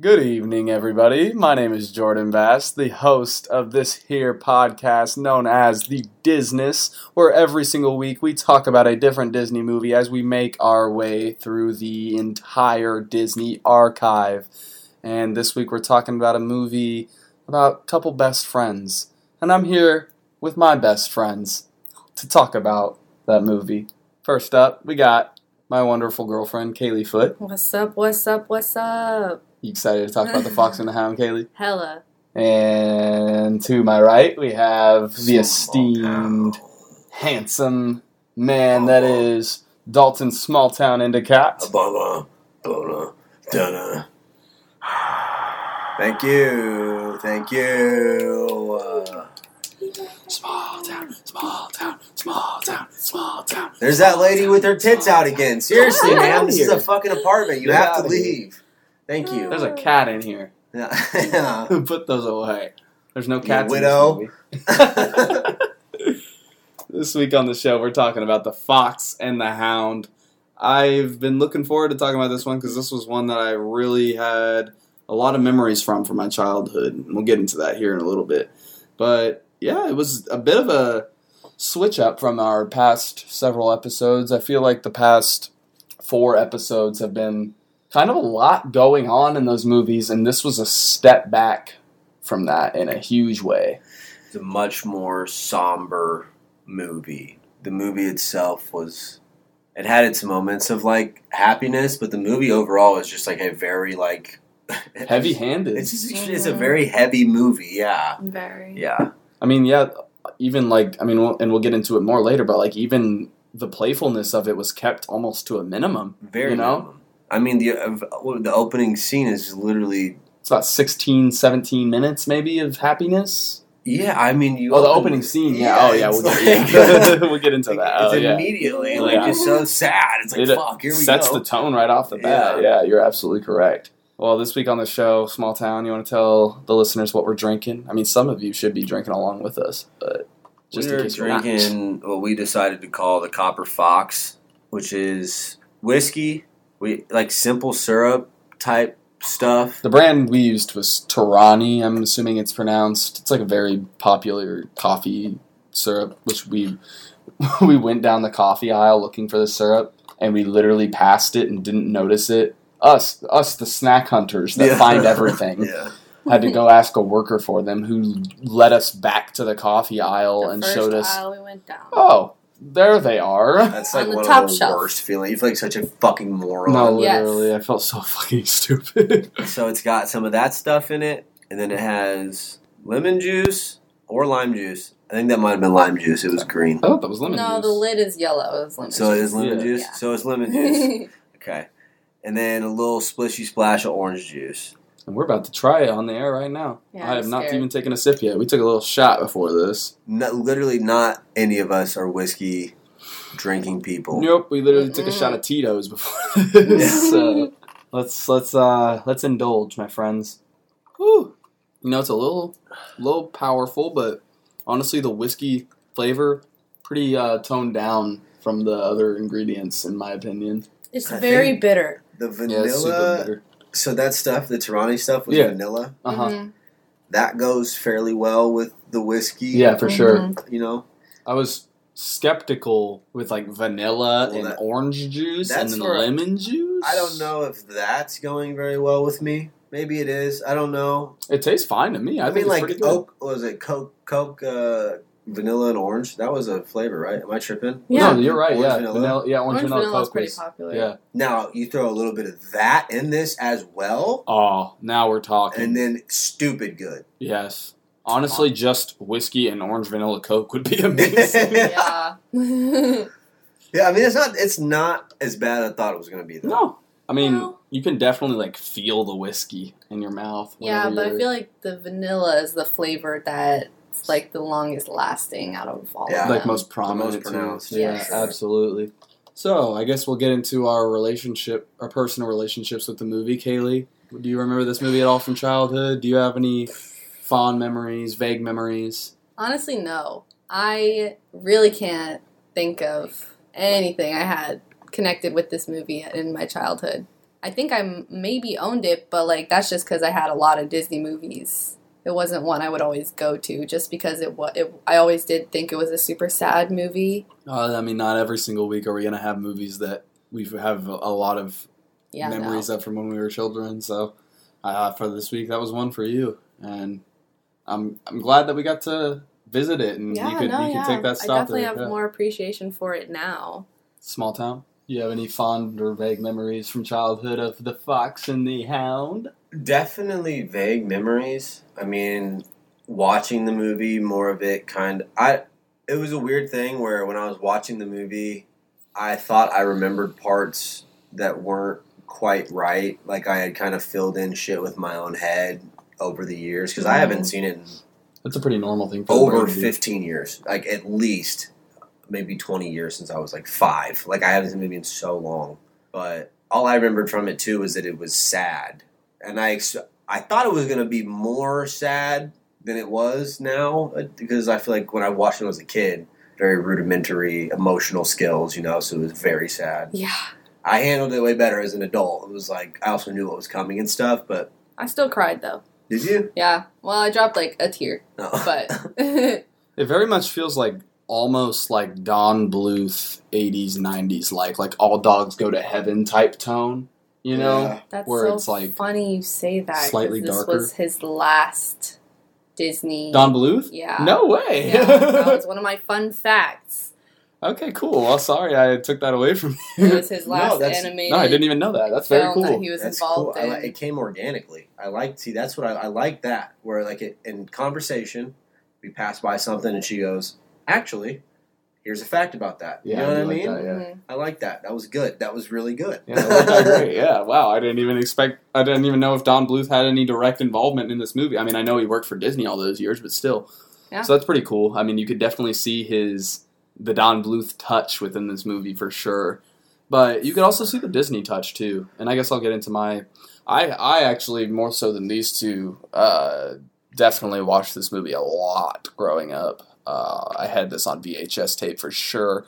Good evening, everybody. My name is Jordan Bass, the host of this here podcast known as The Disness, where every single week we talk about a different Disney movie as we make our way through the entire Disney archive. And this week we're talking about a movie about a couple best friends. And I'm here with my best friends to talk about that movie. First up, we got my wonderful girlfriend, Kaylee Foot. What's up? What's up? What's up? You excited to talk about The Fox and the Hound, Kaylee? Hella. And to my right, we have the esteemed, handsome man that is Dalton Smalltown Endicott. Ba-ba, ba-da. Thank you, thank you. Uh, Small town, small town, small town, small town. there's that lady with her tits out again. Seriously, man, this is a fucking apartment. You have to leave. Thank you. There's a cat in here. Yeah. Put those away. There's no You cats widow. in this movie. This week on the show, we're talking about The Fox and the Hound. I've been looking forward to talking about this one because this was one that I really had a lot of memories from from my childhood. And we'll get into that here in a little bit. But yeah, it was a bit of a switch up from our past several episodes. I feel like the past four episodes have been kind of a lot going on in those movies, and this was a step back from that in a huge way. it's a much more somber movie. The movie itself was it had its moments of like happiness, but the movie overall is just like a very like Heavy handed. It's just, it's a mm-hmm. very heavy movie, yeah. Very. Yeah. I mean, yeah, even like I mean, we'll, and we'll get into it more later, but like even the playfulness of it was kept almost to a minimum. Very You know? minimum. I mean the uh, the opening scene is literally It's about 16, 17 minutes maybe of happiness. yeah, I mean you Oh, the opening scene. Yeah. oh, yeah. We'll like- get, yeah. we'll get into Like, that. it's Oh, yeah. immediately like Yeah. it's so sad. It's like It fuck, here we sets go. Sets the tone right off the bat. Yeah. Yeah. you're absolutely correct. Well, this week on the show, Small Town, you want to tell the listeners what we're drinking? I mean, some of you should be drinking along with us, but just we in were case you're not. drinking what we decided to call the Copper Fox, which is whiskey, we like simple syrup type stuff. The brand we used was Torani. I'm assuming it's pronounced. It's like a very popular coffee syrup, which we we went down the coffee aisle looking for the syrup, and we literally passed it and didn't notice it. Us, us, the snack hunters that Yeah. find everything, Yeah. had to go ask a worker for them, who led us back to the coffee aisle The and first showed us. aisle we went down. Oh, there they are. That's like On the one top of the shelf. worst feelings. You feel like such a fucking moron. No, Yes. literally, I felt so fucking stupid. So it's got some of that stuff in it, and then it has lemon juice or lime juice. I think that might have been lime juice. It was green. I thought that was lemon juice. no, juice. the lid is yellow. It's lemon So it juice. is lemon Yeah. juice. Yeah. So it's lemon juice. Okay. And then a little splishy splash of orange juice. And we're about to try it on the air right now. Yeah, I I'm have not scared. even taken a sip yet. We took a little shot before this. No, literally, not any of us are whiskey drinking people. Nope, we literally took a shot of Tito's before this. so let's let's uh let's indulge, my friends. Whew. You know, it's a little little powerful, but honestly, the whiskey flavor pretty uh, toned down from the other ingredients, in my opinion. It's I very bitter. The Yeah, it's super vanilla. Bitter. so that stuff, the Torani stuff, was Yeah. vanilla. Uh huh. Mhm. That goes fairly well with the whiskey. Yeah, for sure. Mhm. You know, I was skeptical with like vanilla Well, and that- orange juice and then where- lemon juice. I don't know if that's going very well with me. Maybe it is. I don't know. It tastes fine to me. I, I, think mean, it's like pretty good. oak. what Was it Coke? Coke, uh, vanilla and orange. That was a flavor, right? Am I tripping? Yeah. No, you're right. Orange yeah, vanilla? vanilla. Yeah, orange, Orange vanilla, vanilla is pretty popular. Yeah. Now you throw a little bit of that in this as well, Oh, now we're talking. and then stupid good. yes. Honestly, just whiskey and orange vanilla Coke would be amazing. yeah. Yeah, I mean it's not it's not as bad as I thought it was gonna be though. no, I mean No. you can definitely like feel the whiskey in your mouth. yeah, but I you're- feel like the vanilla is the flavor that's like the longest lasting out of all Yeah. of like them. most prominent, too. pronounced, Yeah, yes. absolutely. So I guess we'll get into our relationship, our personal relationships with the movie. Kaylee, do you remember this movie at all from childhood? Do you have any fond memories, vague memories? Honestly, no. I really can't think of anything I had connected with this movie in my childhood. I think I m- maybe owned it, but like that's just because I had a lot of Disney movies. It wasn't one I would always go to, just because it was. It, I always did think it was a super sad movie. Uh, I mean, not every single week are we gonna have movies that we have a a lot of Yeah, no. memories of from when we were children. So, uh, for this week, that was one for you, and I'm I'm glad that we got to visit it and Yeah, you could no, you yeah. could take that I stop definitely there. have yeah. more appreciation for it now. Small town. You have any fond or vague memories from childhood of the Fox and the Hound? Definitely vague memories. I mean, watching the movie, more of it kind I it was a weird thing where when I was watching the movie, I thought I remembered parts that weren't quite right. Like I had kind of filled in shit with my own head over the years because I haven't mm. seen it in That's a pretty normal thing for over brain to do. 15 years. Like at least maybe 20 years since I was like 5. Like I haven't seen the movie in so long. But all I remembered from it too was that it was sad. And I ex- I thought it was going to be more sad than it was now uh, because I feel like when I watched it as a kid, very rudimentary emotional skills, you know, so it was very sad. Yeah, I handled it way better as an adult. It was like I also knew what was coming and stuff, but I still cried though. did you? Yeah, well, I dropped like a tear, No. but It very much feels like almost like Don Bluth 80s 90s like like all dogs go to heaven type tone, you know? Yeah. that's Where so it's, like, funny you say that slightly this darker. was his last Disney. Don Bluth? Yeah. No way. Yeah, that was one of my fun facts. okay, cool. Well, sorry I took that away from you It was his No, last that's- animated. no, I didn't even know that. That's very cool. That he was That's involved I in. li- it came organically. I like see that's what I, I like that where like it in conversation we pass by something and she goes, actually, here's a fact about that. You Yeah, know what I like mean? that, yeah. Mhm. I like that. That was good. That was really good. Yeah, that's great. Yeah, wow. I didn't even expect. I didn't even know if Don Bluth had any direct involvement in this movie. I mean, I know he worked for Disney all those years, but still. Yeah. So that's pretty cool. I mean, you could definitely see his the Don Bluth touch within this movie for sure. But you could also see the Disney touch too. And I guess I'll get into my. I I actually more so than these two. Uh, definitely watched this movie a lot growing up. Uh, I had this on VHS tape for sure.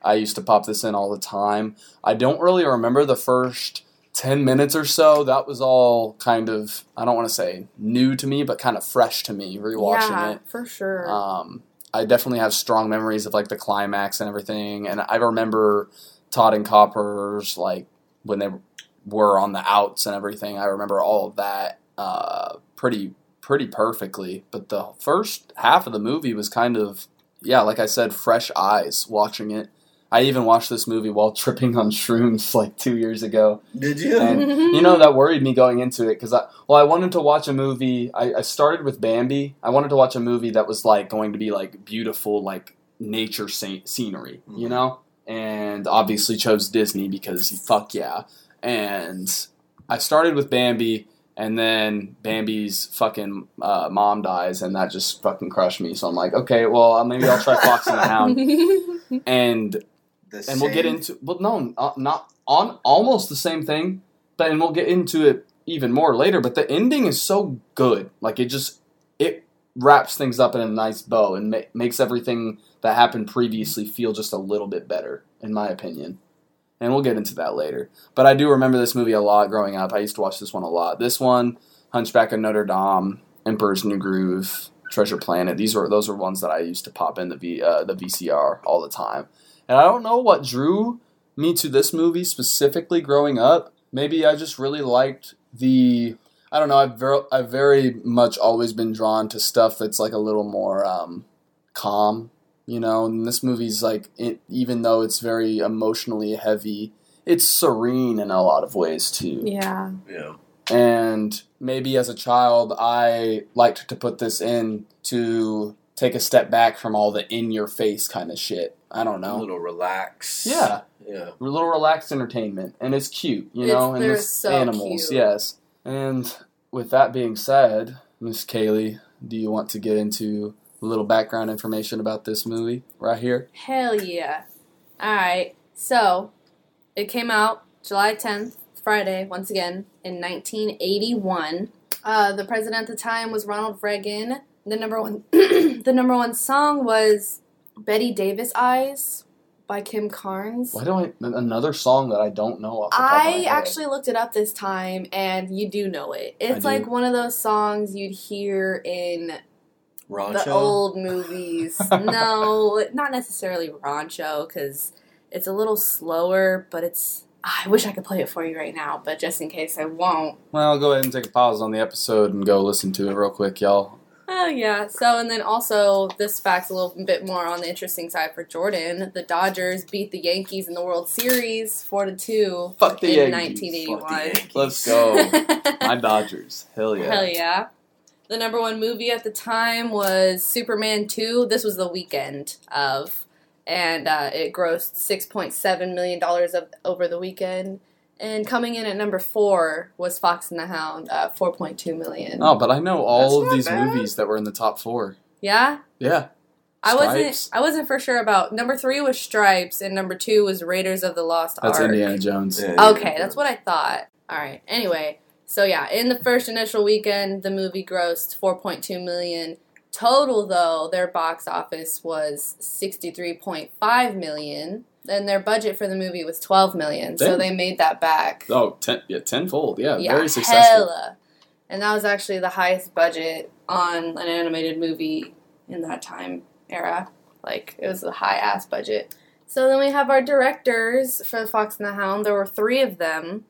I used to pop this in all the time. I don't really remember the first 10 minutes or so. That was all kind of, I don't want to say new to me, but kind of fresh to me rewatching yeah, it. for sure. Um, I definitely have strong memories of like the climax and everything. And I remember Todd and Copper's like when they were on the outs and everything. I remember all of that uh, pretty pretty perfectly. But the first half of the movie was kind of yeah, like I said, fresh eyes watching it. I even watched this movie while tripping on shrooms like two years ago. Did you? And you know that worried me going into it because I well I wanted to watch a movie. I, I started with Bambi. I wanted to watch a movie that was like going to be like beautiful like nature scen- scenery, you Mhm. know. And obviously chose Disney because fuck yeah. And I started with Bambi, and then Bambi's fucking uh, mom dies, and that just fucking crushed me. So I'm like, okay, well maybe I'll try Fox and the Hound, and The and we'll get into well no uh, not on almost the same thing but and we'll get into it even more later but the ending is so good. Like it just it wraps things up in a nice bow and ma- makes everything that happened previously feel just a little bit better in my opinion and we'll get into that later but i do remember this movie a lot growing up i used to watch this one a lot this one hunchback of notre dame emperor's new groove treasure planet these were those were ones that i used to pop in the, v, uh, the vcr all the time and I don't know what drew me to this movie specifically growing up. Maybe I just really liked the. I don't know. I've very, I've very much always been drawn to stuff that's like a little more um, calm, you know. And this movie's like, it, even though it's very emotionally heavy, it's serene in a lot of ways too. yeah. Yeah. And maybe as a child, I liked to put this in to take a step back from all the in your face kind of shit. I don't know. A little relax. Yeah, Yeah. a little relaxed entertainment, and it's cute, you It's- know, and it's so animals, cute. yes. And with that being said, Miss Kaylee, do you want to get into a little background information about this movie right here? Hell yeah. Alright, so it came out July 10th, Friday, once again, in 1981. Uh, the president at the time was Ronald Reagan. The number one, the number one song was Betty Davis Eyes by Kim Carnes. Why do I another song that I don't know? Off the top of my I actually looked it up this time, and you do know it. It's do. like one of those songs you'd hear in Rancho. the old movies. no, not necessarily Rancho, because it's a little slower, but it's. I wish I could play it for you right now, but just in case I won't. Well, I'll go ahead and take a pause on the episode and go listen to it real quick, y'all. Oh yeah. So and then also this fact's a little bit more on the interesting side for Jordan. The Dodgers beat the Yankees in the World Series four to two Fuck the in the 1981. Yankees. Let's go. My Dodgers. Hell yeah. Hell yeah. The number one movie at the time was Superman 2. This was the weekend of. And uh, it grossed $6.7 million of, over the weekend. And coming in at number four was Fox and the Hound, uh, 4.2 million. Oh, but I know all That's of these bad. movies that were in the top four. Yeah? Yeah. I wasn't I wasn't for sure about number three was Stripes and number two was Raiders of the Lost Ark. That's Ark. Indiana Jones. Yeah. Okay, that's what I thought. All right. Anyway, so yeah, in the first initial weekend, the movie grossed 4.2 million. Total though, their box office was 63.5 million. And their budget for the movie was 12 million. So they made that back. Oh, ten, yeah, tenfold. Yeah, yeah, very successful. hella. And that was actually the highest budget on an animated movie in that time era. Like it was a high ass budget. So then we have our directors for Fox and the Hound. There were three of them.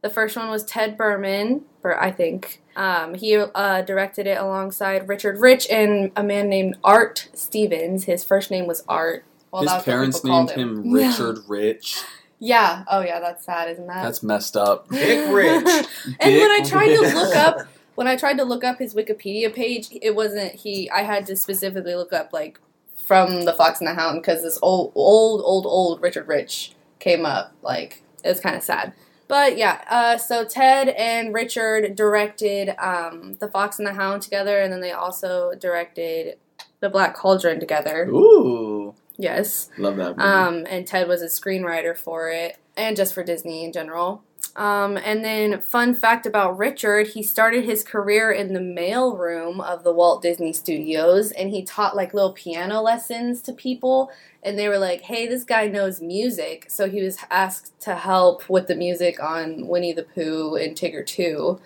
The first one was Ted Berman, or I think. Um, he uh, directed it alongside Richard Rich and a man named Art Stevens. His first name was Art. Well, His parents named him Yeah. Richard Rich. Yeah. Oh, yeah. That's sad, isn't that? That's messed up. Dick Rich. and when I Dick tried to look up when I tried to look up his Wikipedia page, it wasn't he. I had to specifically look up like from the Fox and the Hound because this old, old, old, old Richard Rich came up. Like it was kind of sad. But yeah, uh, so Ted and Richard directed um, the Fox and the Hound together, and then they also directed the Black Cauldron together. Ooh, Yes. love that movie. Um, and Ted was a screenwriter for it, and just for Disney in general. Um, and then, fun fact about Richard, he started his career in the mailroom of the Walt Disney Studios, and he taught like little piano lessons to people. And they were like, "Hey, this guy knows music," so he was asked to help with the music on Winnie the Pooh and Tigger Too.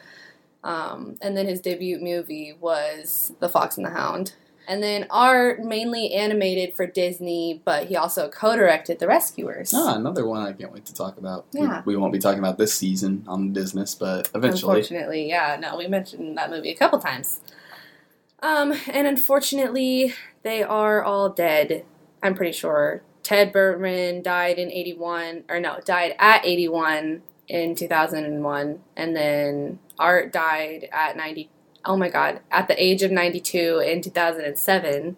Um, and then his debut movie was The Fox and the Hound. And then Art mainly animated for Disney, but he also co-directed The Rescuers. ah, another one I can't wait to talk about. We- Yeah. We, won't be talking about this season on Disney, but eventually. Unfortunately, yeah, no, we mentioned that movie a couple times. Um, and unfortunately, they are all dead. I'm pretty sure. Ted Berman died in 81, or no, died at 81 in 2001, and then Art died at 90. Oh my god, at the age of 92 in 2007.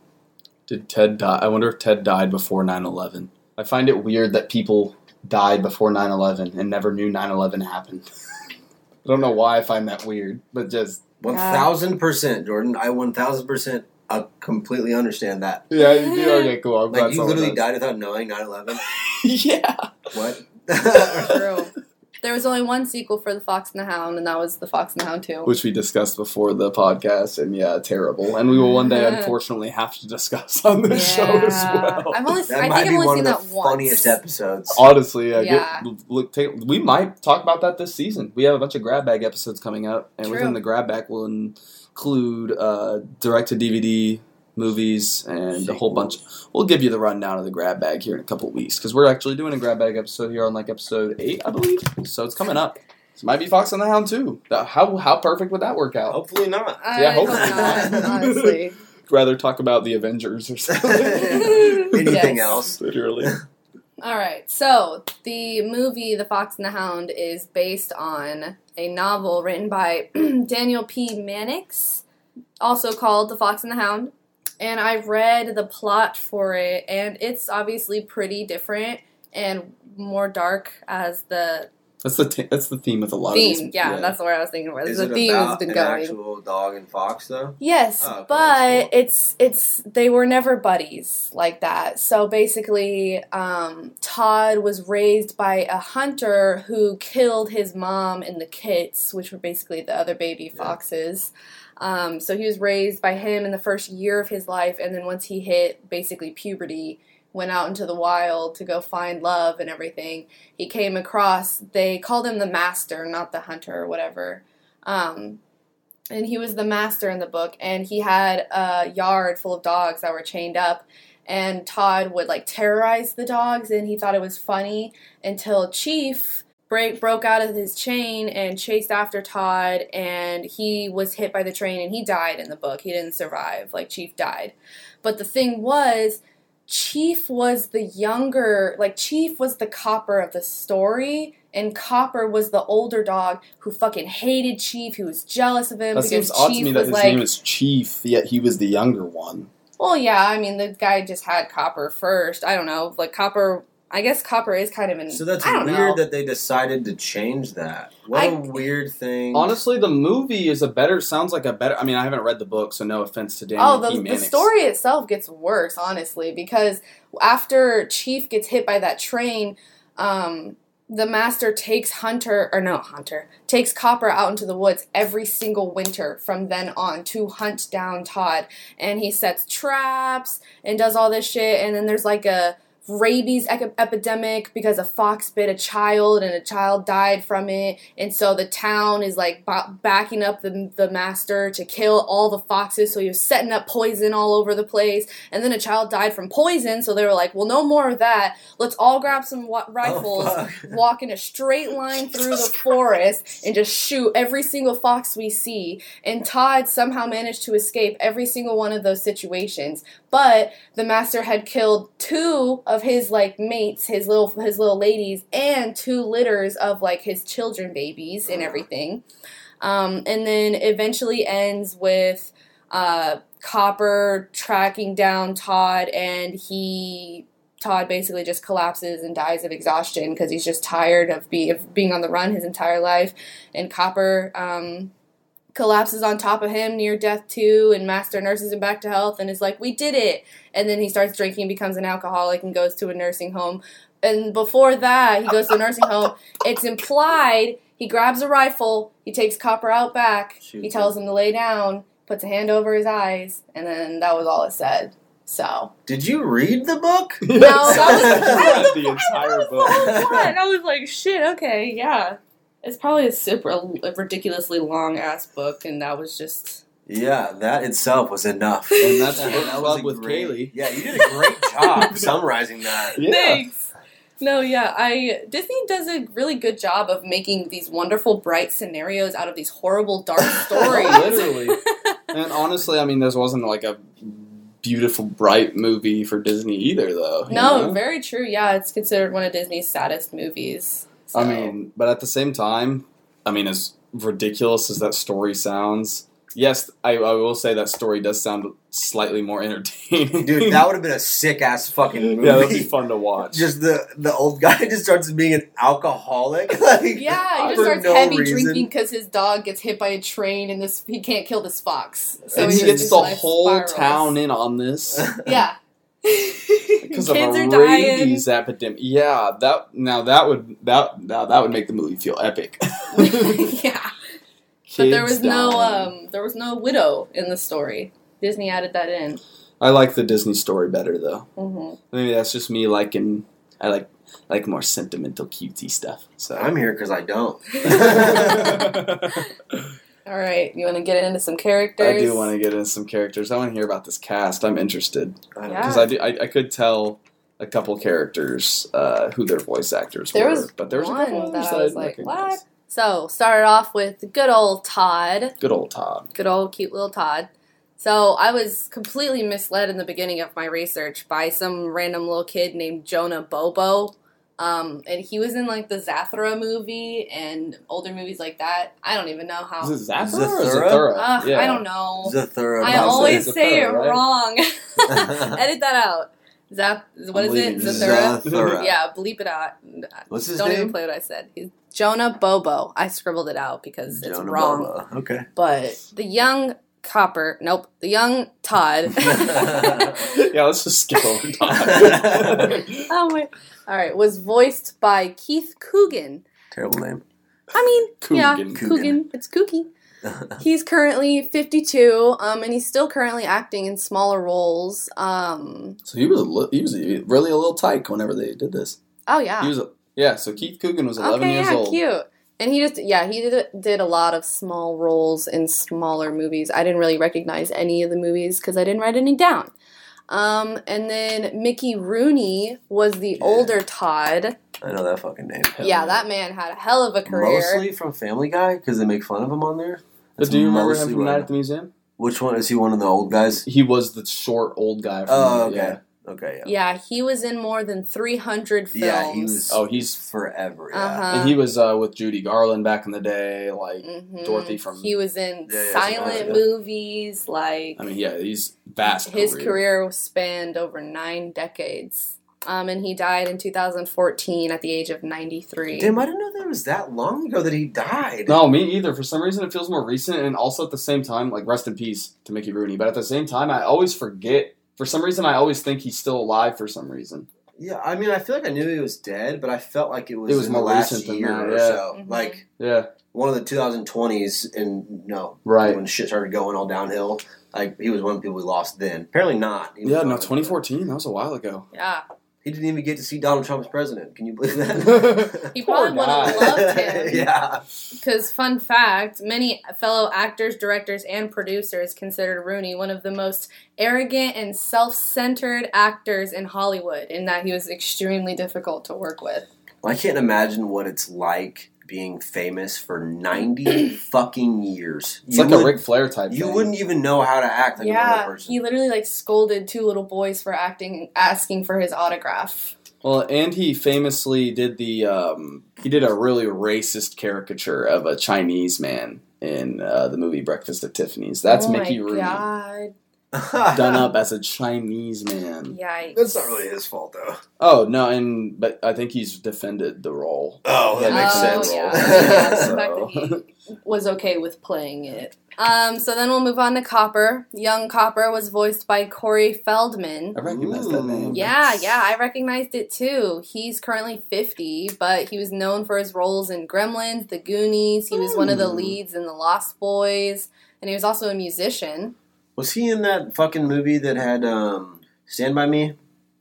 Did Ted die? I wonder if Ted died before 9 11. I find it weird that people died before 9 11 and never knew 9 11 happened. I don't know why I find that weird, but just. One thousand percent, Jordan. I one thousand percent. I completely understand that. Yeah, you do. Okay, cool. I'm glad Like you literally does. died without knowing 9-11? yeah. What? True. There was only one sequel for The Fox and the Hound, and that was The Fox and the Hound 2. Which we discussed before the podcast, and yeah, terrible. And we will one day, unfortunately, have to discuss on this show as well. I've only, That I might think be I've only one seen of the that once. funniest episodes. Honestly, yeah, Yeah. Get, look, take, we might talk about that this season. We have a bunch of grab bag episodes coming up, and True. within the grab bag we'll include uh, direct to DVD movies and a whole bunch. We'll give you the rundown of the grab bag here in a couple of weeks because we're actually doing a grab bag episode here on like episode eight, I believe. So it's coming up. It might be Fox on the Hound too. How how perfect would that work out? Hopefully not. I Yeah, hope hopefully not, not. honestly. Rather talk about the Avengers or something. Anything Yes. else? Literally. All right, so the movie The Fox and the Hound is based on a novel written by Daniel P. Mannix, also called The Fox and the Hound. And I read the plot for it, and it's obviously pretty different and more dark as the That's the t- that's the theme of a lot of theme. these. Yeah, that's where I was thinking. Where Is the it theme has about been an going. actual dog and fox though? Yes, Oh, okay, but cool. it's it's they were never buddies like that. So basically, um, Todd was raised by a hunter who killed his mom and the kits, which were basically the other baby Yeah. Um, so he was raised by him in the first year of his life, and then once he hit basically puberty, went out into the wild to go find love and everything, he came across, they called him the master, not the hunter or whatever. Um, and he was the master in the book, and he had a yard full of dogs that were chained up. And Todd would like terrorize the dogs, and he thought it was funny until Chief break broke out of his chain and chased after Todd and he was hit by the train and he died in the book. He didn't survive. Like Chief died. But the thing was Chief was the younger, like Chief was the copper of the story and Copper was the older dog who fucking hated Chief, who was jealous of him That because seems odd Chief to me that was his like name is Chief, yet he was the younger one. well, yeah, I mean, the guy just had Copper first. I don't know. Like, Copper, I guess Copper is kind of an. So that's I don't weird know. that they decided to change that. What a I- weird thing. Honestly, the movie is a better. Sounds like a better. I mean, I haven't read the book, so no offense to Daniel. Oh, the, the story itself gets worse, honestly, because after Chief gets hit by that train, um, the master takes Hunter, or no, Hunter, takes Copper out into the woods every single winter from then on to hunt down Todd. And he sets traps and does all this shit. And then there's like a rabies epidemic because a fox bit a child and a child died from it. And so the town is like ba- backing up the, the master to kill all the foxes. So he was setting up poison all over the place. And then a child died from poison. So they were like well no more of that. Let's all grab some wa- rifles Oh, walk in a straight line through the forest and just shoot every single fox we see. And Todd somehow managed to escape every single one of those situations. But the master had killed two of his like mates, his little his little ladies, and two litters of like his children babies and everything. Um, and then eventually ends with uh, Copper tracking down Todd, and he Todd basically just collapses and dies of exhaustion because he's just tired of, be, of being on the run his entire life. And Copper um, collapses on top of him near death too, and Master nurses him back to health and is like, "We did it!" And then he starts drinking, becomes an alcoholic, and goes to a nursing home. And before that, he goes to a nursing home. It's implied he grabs a rifle, he takes Copper out back, he tells him to lay down, puts a hand over his eyes, and then that was all it said. So Did you read the book? No, that was- the entire the book. whole plot. I was like, shit, okay, yeah. It's probably a super a ridiculously long ass book, and that was just Yeah, that itself was enough. And that's That was with great- Kaylee. Yeah, you did a great job summarizing that. Yeah. thanks. No, yeah, I Disney does a really good job of making these wonderful, bright scenarios out of these horrible, dark stories. Literally. And honestly, I mean, this wasn't like a beautiful, bright movie for Disney either, though. no, know? very true. Yeah, it's considered one of Disney's saddest movies. I mean, but at the same time, I mean, as ridiculous as that story sounds, yes, I, I will say that story does sound slightly more entertaining. Dude, that would have been a sick ass fucking movie. yeah, that'd be fun to watch. Just the the old guy just starts being an alcoholic. like, Yeah, he just starts no heavy reason. drinking because his dog gets hit by a train and this he can't kill this fox. So and he he gets the whole spirals. town in on this Yeah. Because of a are dying. rabies epidemic. Yeah, that now that would that now that would make the movie feel epic. yeah. But there Kids was no um there was no widow in the story. Disney added that in. I like the Disney story better though. hmm Maybe that's just me liking. I like like more sentimental, cutesy stuff. So I'm here because I don't. All right, you want to get into some characters? I do want to get into some characters. I want to hear about this cast. I'm interested I don't Yeah. because I, do, I I could tell a couple characters uh, who their voice actors There were, was but there was a one couple that others I was didn't like, recognize. what? So started off with good old Todd. Good old Todd. good old cute little Todd. So I was completely misled in the beginning of my research by some random little kid named Jonah Bobo. Um, and he was in like the Zathura movie and older movies like that. I don't even know how. Is it Zathura or Zathura? Zathura? Ugh, yeah. I don't know. Zathura. I always Zathura, say it right? wrong. Edit that out. Zap. What it? Zathura. Zathura. Yeah, bleep it out. What's his don't even play what I said. He's Jonah Bobo. I scribbled it out because it's wrong. Boba. Okay. But the young Copper, nope, the young Todd. yeah, let's just skip over Todd. oh my! All right, was voiced by Keith Coogan. Terrible name. I mean, yeah, Coogan. Coogan. It's kooky. He's currently 52, um, and he's still currently acting in smaller roles. Um, So he was a li- he was really a little tyke whenever they did this. oh yeah, He was a, yeah. So Keith Coogan was 11 okay, years yeah, old. cute. And he just yeah he did did a lot of small roles in smaller movies. I didn't really recognize any of the movies because I didn't write any down. Um, and then Mickey Rooney was the Yeah. older Todd. I know that fucking name. Hell yeah, yeah. that man had a hell of a career. Mostly from Family Guy because they make fun of him on there. But do you remember him from what Night at the Museum? Which one is he? One of the old guys? He was the short old guy. From, Oh, okay. Yeah. Okay, yeah. Yeah, he was in more than 300 films. Yeah, he was. Oh, he's forever. Yeah. Uh-huh. and he was uh, with Judy Garland back in the day. Like, Mhm. Dorothy from- He was in Yeah, yeah, silent movies. Like I mean, yeah, he's vast. his career spanned over nine decades. Um, and he died in 2014 at the age of 93. Damn, I didn't know that it was that long ago that he died. No, me either. For some reason, it feels more recent, and also at the same time, like rest in peace to Mickey Rooney. But at the same time, I always forget. For some reason, I always think he's still alive. For some reason, Yeah, I mean, I feel like I knew he was dead, but I felt like it was, It was in more the last recent than year that, or yeah. so. Mhm. Like yeah, one of the 2020s, and no, right. when shit started going all downhill. Like he was one of the people we lost then. Apparently not. Yeah, no, 2014. That was a while ago. yeah. He didn't even get to see Donald Trump as president. Can you believe that? He probably would have loved him. yeah. Because, fun fact, many fellow actors, directors, and producers considered Rooney one of the most arrogant and self centered actors in Hollywood, in that he was extremely difficult to work with. I can't imagine what it's like being famous for 90 fucking years. It's you like a would- Ric Flair type. You thing. wouldn't even know how to act like a normal yeah, person. he literally like scolded two little boys for acting, asking for his autograph. Well, and he famously did the um, he did a really racist caricature of a Chinese man in uh, the movie Breakfast at Tiffany's. That's oh Mickey my Rooney God. done up as a Chinese man. Yikes. That's not really his fault, though. Oh no, and but I think he's defended the role. Oh, that makes Oh, sense. yeah. Yeah, the fact that he was okay with playing it. Um, so then we'll move on to Copper. Young Copper was voiced by Corey Feldman. I recognize that name. Yeah, yeah, I recognized it too. He's currently 50, but he was known for his roles in Gremlins, The Goonies. He was one of the leads in The Lost Boys, and he was also a musician. Was he in that fucking movie that had um, Stand By Me?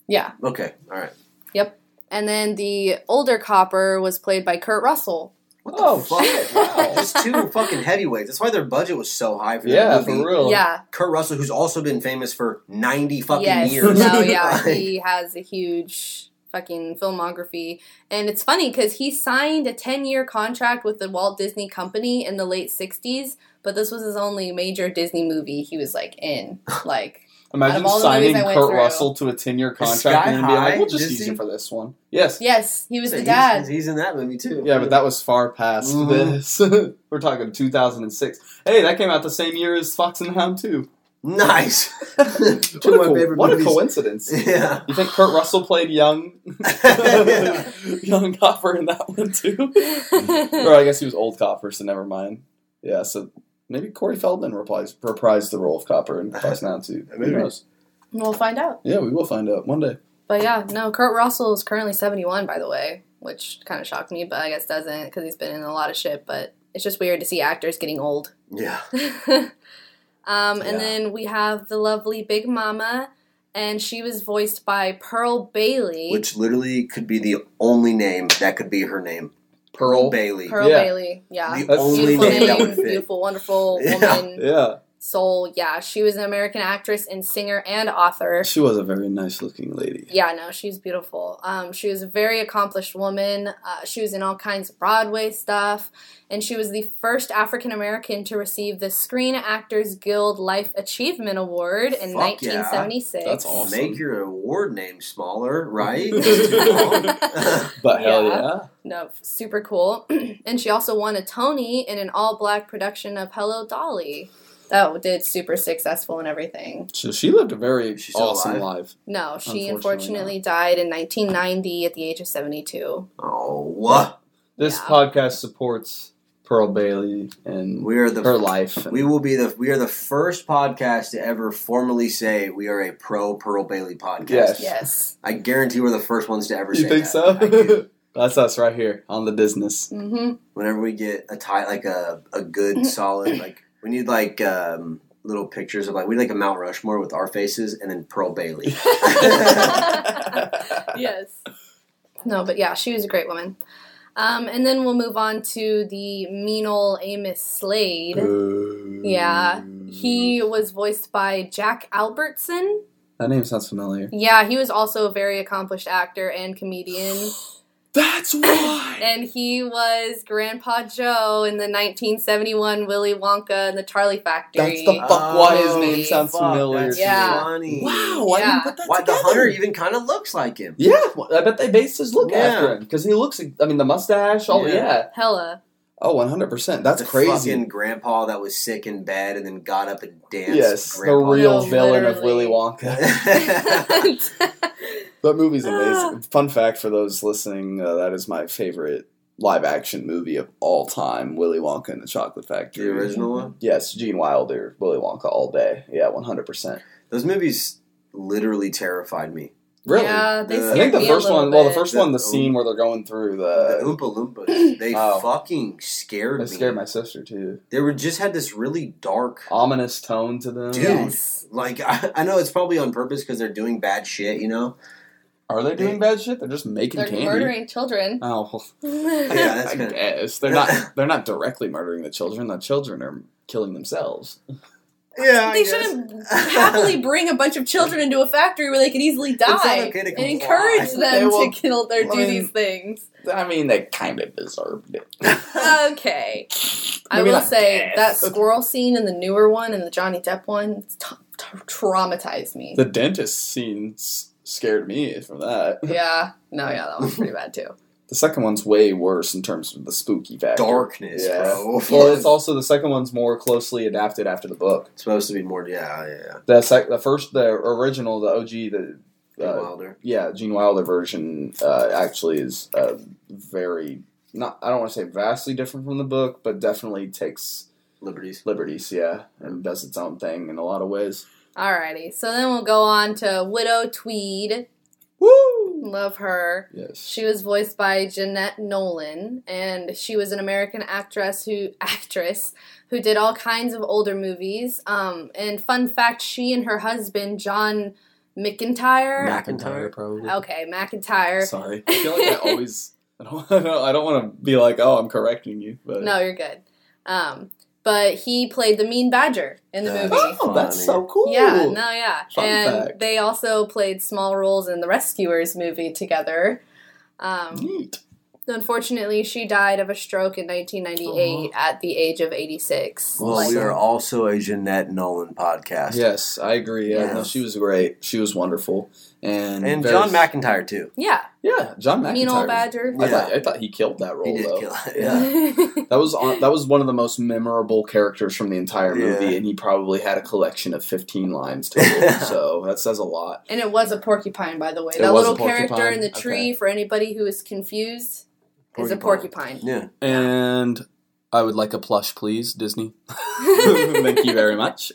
Yeah. Okay, all right. Yep. And then the older Copper was played by Kurt Russell. What the Oh, fuck? shit, wow. Just two fucking heavyweights. That's why their budget was so high for Yeah, that movie. for real. Yeah. Kurt Russell, who's also been famous for 90 fucking yes. years. No, yeah, Like, he has a huge fucking filmography. And it's funny because he signed a 10 year contract with the Walt Disney Company in the late 60s, but this was his only major Disney movie he was like in. Like, Out Imagine of all signing movies Kurt through. Russell to a ten-year contract and then being like, "We'll just does use you for this one." Yes. yes, he was so the he's- dad. He's, in that movie too. Yeah, but that was far past Mhm. this. We're talking 2006. Hey, that came out the same year as Fox and the Hound too. nice. two What, of a, my co- favorite what a coincidence! Yeah. You think Kurt Russell played young, young Copper in that one too? or I guess he was old Copper, so never mind. Yeah, so maybe Corey Feldman reprised, reprised the role of Copper in Fox and the too. Who Maybe. knows? we'll find out. Yeah, we will find out one day. But yeah, no, Kurt Russell is currently 71, by the way, which kind of shocked me, but I guess doesn't because he's been in a lot of shit. But it's just weird to see actors getting old. Yeah. um, Yeah. And then we have the lovely Big Mama, and she was voiced by Pearl Bailey. Which literally could be the only name that could be her name. Pearl. Bailey. Pearl Yeah. Bailey, yeah. The That's only beautiful name that would fit. beautiful, wonderful Yeah. woman, Yeah, soul. Yeah, she was an American actress and singer and author. she was a very nice-looking lady. Yeah, no, she's beautiful. Um, she was a very accomplished woman. Uh, she was in all kinds of Broadway stuff, and she was the first African American to receive the Screen Actors Guild Life Achievement Award in Fuck yeah. 1976. That's awesome. Make your award name smaller, right? But hell Yeah. yeah. No, super cool. and she also won a Tony in an all-black production of Hello Dolly. That did super successful and everything. So she lived a very She's awesome alive? life. No, she Unfortunately unfortunately died in 1990 at the age of 72. oh, what? This Yeah. podcast supports Pearl Bailey and We are the her life. We will be the we are the first podcast to ever formally say we are a pro Pearl Bailey podcast. Yes. Yes. I guarantee we're the first ones to ever you say think that. so? I do. That's us right here on the Disness. hmm Whenever we get a tie, like a a good solid, like we need like um, little pictures of like we need like a Mount Rushmore with our faces and then Pearl Bailey. yes. No, but yeah, she was a great woman. Um, and then we'll move on to the mean ol' Amos Slade. Yeah, he was voiced by Jack Albertson. That name sounds familiar. Yeah, he was also a very accomplished actor and comedian. That's why. And he was Grandpa Joe in the 1971 Willy Wonka and the Charlie Factory. That's the fuck oh, why his Oh, name sounds fuck, familiar. That's Yeah. funny. Wow, I Yeah. didn't put that Why the hunter even kind of looks like him? Yeah, I bet they based his look Yeah. after him because he looks. I mean, the mustache. Oh Yeah. yeah. Hella. Oh, one hundred percent. That's the crazy. Fucking grandpa that was sick in bed and then got up and danced. yes, the real No, villain of. Willy Wonka. That movie's amazing. Fun fact for those listening: uh, that is my favorite live action movie of all time. Willy Wonka and the Chocolate Factory. the original one. Yes, Gene Wilder, Willy Wonka all day. Yeah, one hundred percent. Those movies literally terrified me. Really? Yeah, they The- I think the me first a little one. Well, the first The- one, the scene where they're going through the the. Oompa Loompas, they Oh. fucking scared They me. scared my sister too. They were just had this really dark. Ominous tone to them. Dude, Yes. like I, I know it's probably on purpose because they're doing bad shit, you know. Are they doing bad shit? They're just making They're candy. murdering children. Oh, Yeah, that's I kinda- guess they're not. They're not directly murdering the children. The children are killing themselves. Yeah, they shouldn't happily bring a bunch of children into a factory where they could easily die not okay to and encourage them will- to kill or I do mean- these things. I mean, they kind of deserved it. Okay. I will not say that death. squirrel scene in the newer one and the Johnny Depp one t- t- traumatized me. The dentist scenes scared me from that. yeah. No, yeah, that was pretty bad too. The second one's way worse in terms of the spooky factor. Darkness, Yeah. bro. Well, it's also the second one's more closely adapted after the book. It's supposed to be more. Yeah, yeah, yeah. The sec- the first, the original, the OG, the Gene uh, Wilder. yeah, Gene Wilder version uh, actually is uh, very not. I don't want to say vastly different from the book, but definitely takes Liberties. liberties, yeah, and does its own thing in a lot of ways. Alrighty. So then we'll go on to Widow Tweed. Woo! Love her. Yes. She was voiced by Jeanette Nolan, and she was an American actress who actress who did all kinds of older movies. Um, and fun fact, she and her husband John McIntire. McIntire, probably. okay, McIntire. Sorry, I feel like I always. I don't. I don't, don't want to be like, oh, I'm correcting you, but No, you're good. Um, but he played the Mean Badger in the That's movie. Oh, that's so cool. Yeah, no, yeah. Fun and fact. they also played small roles in the Rescuers movie together. Um, Neat. unfortunately, she died of a stroke in 1998 at the age of 86. Well, Like- we are also a Jeanette Nolan podcast. Yes, I agree. Yeah, no, she was great. She was wonderful, and And very- John McIntire too. yeah, Yeah, John McIntire. mean old badger. I, Yeah. thought, I thought he killed that role He did though. kill it. Yeah. That was on, that was one of the most memorable characters from the entire movie, Yeah. and he probably had a collection of fifteen lines total. so that says a lot. and it was a porcupine, by the way. It that was a little character in the tree, Okay. for anybody who is confused, is a porcupine. Yeah. And I would like a plush, please, Disney. Thank you very much.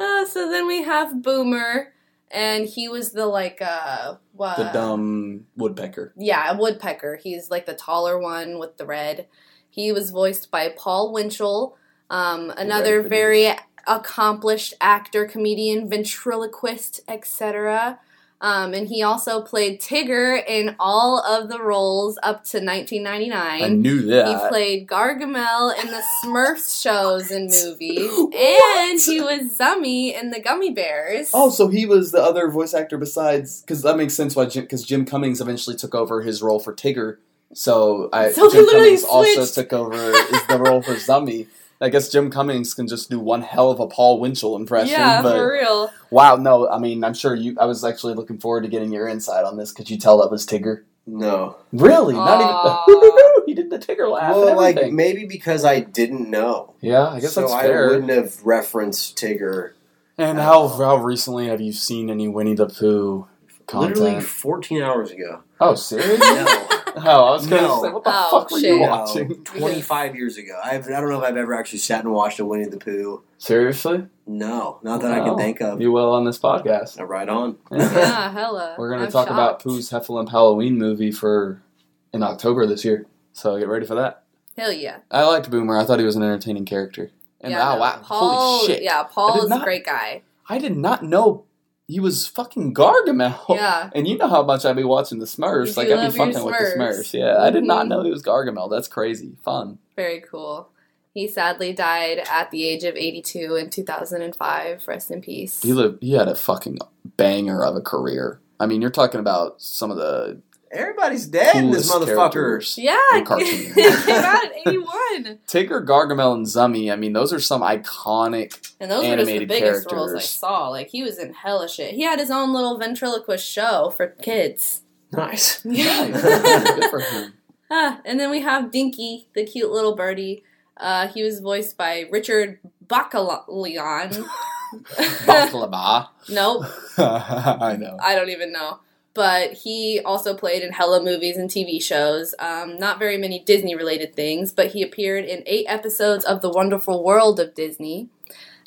Uh, so then we have Boomer, and he was the like uh, what? The dumb woodpecker. Yeah, a woodpecker. He's like the taller one with the red. He was voiced by Paul Winchell, um, another very accomplished actor, comedian, ventriloquist, etc. Um, and he also played Tigger in all of the roles up to 1999. I knew that. He played Gargamel in the Smurfs shows and movies, and he was Zummi in the Gummi Bears. Oh, so he was the other voice actor besides because that makes sense why because Jim Cummings eventually took over his role for Tigger. So I So Jim Cummings also took over the role for Zummi. I guess Jim Cummings can just do one hell of a Paul Winchell impression. yeah, but for real. wow, no, I mean I'm sure you. I was actually looking forward to getting your insight on this. Could you tell that was Tigger? No. Really? Aw. Not even. he did the Tigger laugh. and Well, like maybe because I didn't know. yeah, I guess so that's I wouldn't have referenced Tigger. And how how recently have you seen any Winnie the Pooh content? Literally 14 hours ago. Oh, seriously? No. Oh, I was gonna No. say, what the Oh, fuck were you shit. watching? No, 25 years ago. I've, I don't know if I've ever actually sat and watched a Winnie the Pooh. Seriously? No, not that I Wow. can think of. You will on this podcast. Uh, right on. Yeah, hella. We're gonna I'm talk about shocked. Pooh's Heffalump Halloween movie for in October this year. So get ready for that. Hell yeah. I liked Boomer. I thought he was an entertaining character. And yeah, oh, no, wow, Paul, holy shit! Yeah, Paul did is a not- great guy. I did not know he was fucking Gargamel. Yeah. And you know how much I'd be watching the Smurfs. You like I'd be fucking with the Smurfs. Yeah, I did not Mhm. know he was Gargamel. That's crazy. Fun. Very cool. He sadly died at the age of 82 in 2005. Rest in peace. He lived. He had a fucking banger of a career. I mean, you're talking about some of the Everybody's dead in this coolest motherfucker. yeah, in it came out in 81. Tigger, Gargamel, and Zummi. I mean, those are some iconic. And those were just the Animated biggest roles I saw. Like, he was in hella shit. He had his own little ventriloquist show for kids. Nice. Yeah. Good for him. Ah, and then we have Dinky, the cute little birdie. Uh, he was voiced by Richard Bakalyan. Baklava. nope, I know. I don't even know. But he also played in hella movies and TV shows. Um, not very many Disney related things, but he appeared in eight episodes of The Wonderful World of Disney.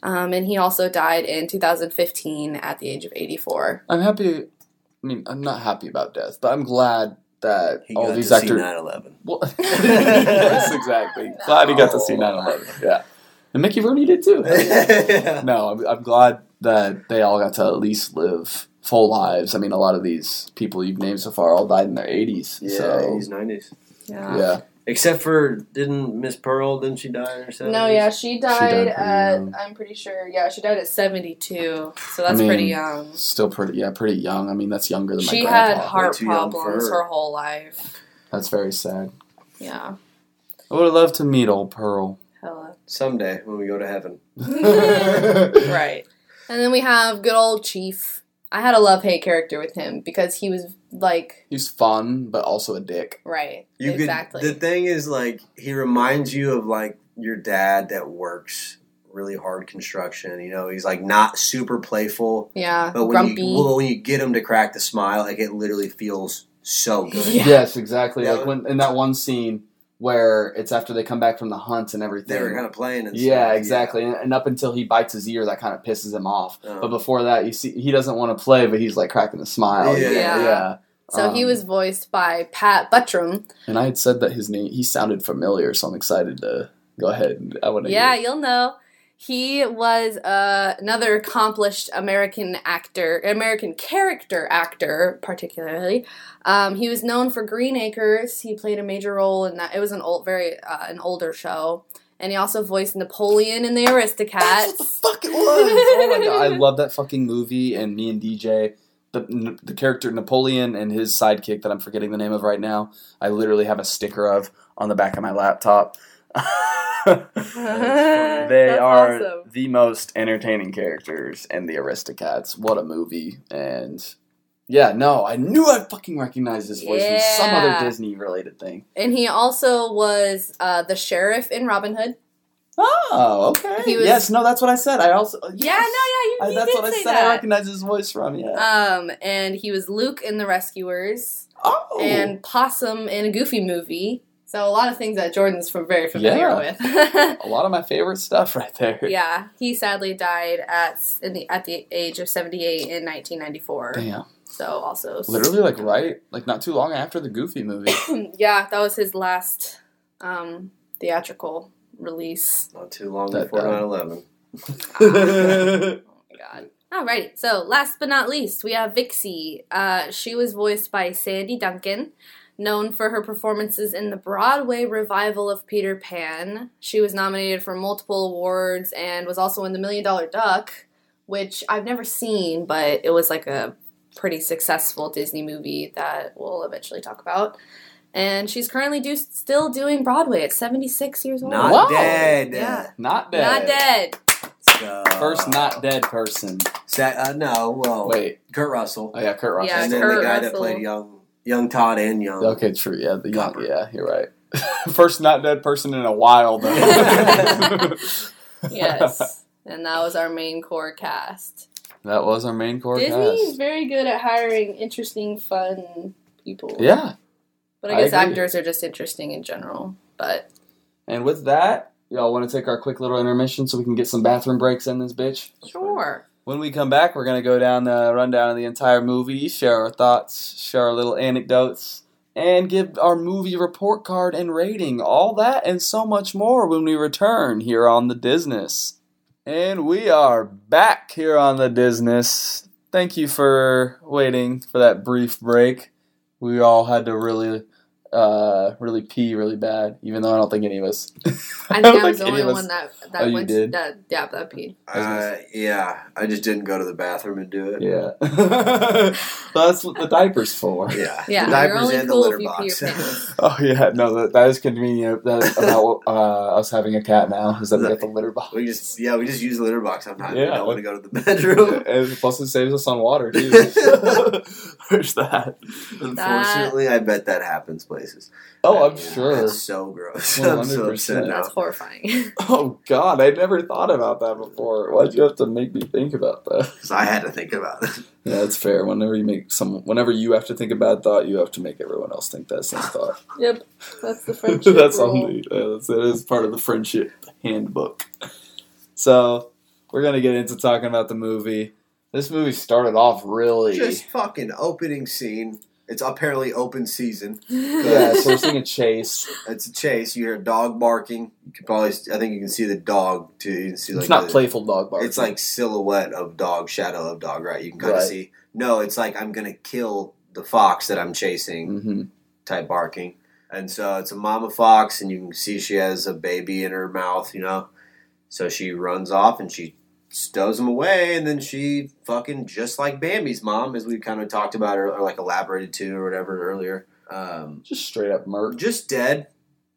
Um, and he also died in 2015 at the age of 84. I'm happy. I mean, I'm not happy about death, but I'm glad that He all got these to see actors. 9/11. Well, yes, exactly. Glad he got to see 9/11. Yeah, and Mickey Rooney did too. no, I'm, I'm glad that they all got to at least live full lives. I mean, a lot of these people you've named so far all died in their 80s. Yeah, so 80s, 90s. Yeah. yeah, Except for, didn't Miss Pearl, didn't she die in her 70s? No, yeah, she died, died at, young. I'm pretty sure, yeah, she died at 72. So that's mean, pretty young. still pretty. Yeah, pretty young. I mean, that's younger than She my had grandpa. heart too young problems her. her whole life. That's very sad. Yeah. I would have loved to meet old Pearl. Hella. Someday when we go to heaven. right. And then we have good old Chief. I had a love hate character with him because he was like, He's fun, but also a dick. right. You exactly. Could, the thing is, like, he reminds you of like your dad that works really hard construction. You know, he's like not super playful, yeah. but when grumpy. you well, when you get him to crack the smile, like it literally feels so good. Yeah. Yes, exactly. Yeah. Like when in that one scene where it's after they come back from the hunt and everything. They were kind of playing. And yeah, stuff, exactly. And, and up until he bites his ear, that kind of pisses him off. yeah. But before that, you see, he doesn't want to play, but he's like cracking a smile. Yeah. yeah. Yeah. so he Um, was voiced by Pat Buttram. And I had said that his name, he sounded familiar, so I'm excited to go ahead. and I want to. Yeah, you'll know. He was uh, another accomplished American actor, American character actor, particularly. Um, he was known for Green Acres. He played a major role in that. It was an old, very uh, an older show, and he also voiced Napoleon in the Aristocats. That's what the fuck it was. oh my god, I love that fucking movie. And me and DJ, the the character Napoleon and his sidekick that I'm forgetting the name of right now. I literally have a sticker of on the back of my laptop. They are awesome. the most entertaining characters in the Aristocats. What a movie! And yeah, no, I knew I fucking recognized his voice from some other Disney related thing. And he also was uh, the sheriff in Robin Hood. Oh, okay. Was- yes, no, that's what I said. I also Yeah, no, yeah, you, I, that's what I said. I that. recognize his voice from. Yeah. Um, and he was Luke in The Rescuers. oh, and Possum in a Goofy movie. So a lot of things that Jordan's from very familiar Yeah. with. a lot of my favorite stuff right there. yeah, he sadly died at in the, at the age of seventy eight in nineteen ninety four. Damn. So also Literally, like right, like not too long after the Goofy movie. yeah, that was his last um, theatrical release. Not too long That before died. 9/11. Oh my god. Alrighty, so last but not least, we have Vixey. Uh, she was voiced by Sandy Duncan, known for her performances in the Broadway revival of Peter Pan. She was nominated for multiple awards and was also in The Million Dollar Duck, which I've never seen, but it was like a pretty successful Disney movie that we'll eventually talk about. And she's currently do- still doing Broadway at 76 years old. Not Wow. dead. Yeah. not dead. Not dead. So, First not dead person. Sa- uh, no, well, Wait. Kurt Russell. Oh yeah, Kurt Russell. Yeah, and then Kurt the guy that Russell. played young, young Todd and young. Okay, true. Yeah, the young. Yeah, you're right. First not dead person in a while though. Yes. and that was our main core cast. that was our main core Disney is cast. very good at hiring interesting, fun people. Yeah, But I I guess agree. actors are just interesting in general. But and with that, y'all want to take our quick little intermission so we can get some bathroom breaks in this bitch. sure. When we come back, we're gonna go down the rundown of the entire movie, share our thoughts, share our little anecdotes, and give our movie report card and rating. All that and so much more when we return here on the Disness. And we are back here on the Disness. Thank you for waiting for that brief break. We all had to really, uh, really pee really bad, even though I don't think any of us. I think I was the only one that that Oh, went did? that yeah that peed. Uh, yeah, I just didn't go to the bathroom and do it. Yeah. That's what the diaper's for. Yeah, Yeah, the you're diapers only and cool the if litter you pee box. Oh yeah, no, that, that is convenient. That about uh, us having a cat now is that we get the litter box. we just yeah, we just use the litter box sometimes. we Yeah. don't want to go to the bedroom. And plus, it saves us on water too. There's that. Unfortunately, I bet that happens places. Oh, I'm Yeah, sure. That's so gross. I'm so 100%. upset now. That's horrifying. Oh God, I never thought about that before. Why'd you have to make me think about that? Because I had to think about it. Yeah, that's fair. Whenever you make some, whenever you have to think a bad thought, you have to make everyone else think that same thought. yep, that's the friendship that's rule. only uh, that's, that is part of the friendship handbook. So we're gonna get into talking about the movie. This movie started off really. Just fucking opening scene. It's apparently open season. yeah, so we're seeing a chase. It's a chase. You hear a dog barking. You can probably, I think you can see the dog too. You can see like it's not the- playful dog bark. It's like silhouette of dog, shadow of dog. Right? You can kind of see. No, it's like I'm gonna kill the fox that I'm chasing. hmm type barking. And so it's a mama fox, and you can see she has a baby in her mouth, you know. So she runs off and she stows him away, and then she fucking just like Bambi's mom, as we kind of talked about or, or like elaborated to or whatever earlier. Um, just straight up murk just dead,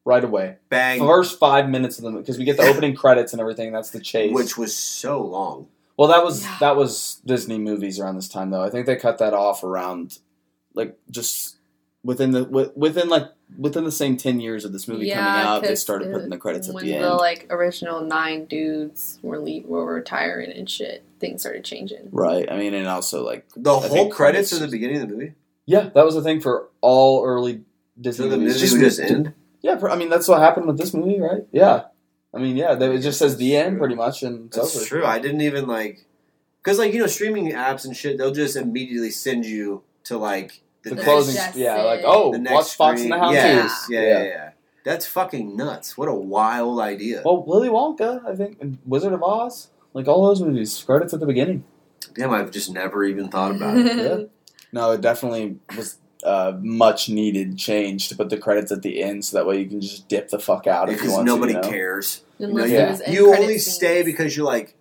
right away. bang, First five minutes of the because we get the opening credits and everything. That's the chase. which was so long. well, that was Yeah. that was Disney movies around this time though. I think they cut that off around like just within the wi- within like within the same ten years of this movie coming out. They 'cause started the- putting the credits at when the the end. like original nine dudes were leave, were retiring and shit. Things started changing. Right. I mean, and also like The I whole credits credits- are the beginning of the movie. yeah, that was the thing for all early Disney So the movies. movie would just end. Yeah, I mean that's what happened with this movie, right? Yeah. I mean, yeah, they, it just says the end pretty much, and it's That's over. true. I didn't even like because like you know streaming apps and shit. They'll just immediately send you to like The, the, closing, yeah, like oh, the next watch Fox screen. and the Hound Yes, too. yeah, yeah, yeah. That's fucking nuts. What a wild idea. Well, Willy Wonka, I think, and Wizard of Oz, like all those movies, credits at the beginning. Damn, I've just never even thought about it. Yeah. No, it definitely was a much needed change to put the credits at the end, so that way you can just dip the fuck out if you Because want nobody to. You know? cares. You, know, Unless you- it was you only scenes. stay because you're like,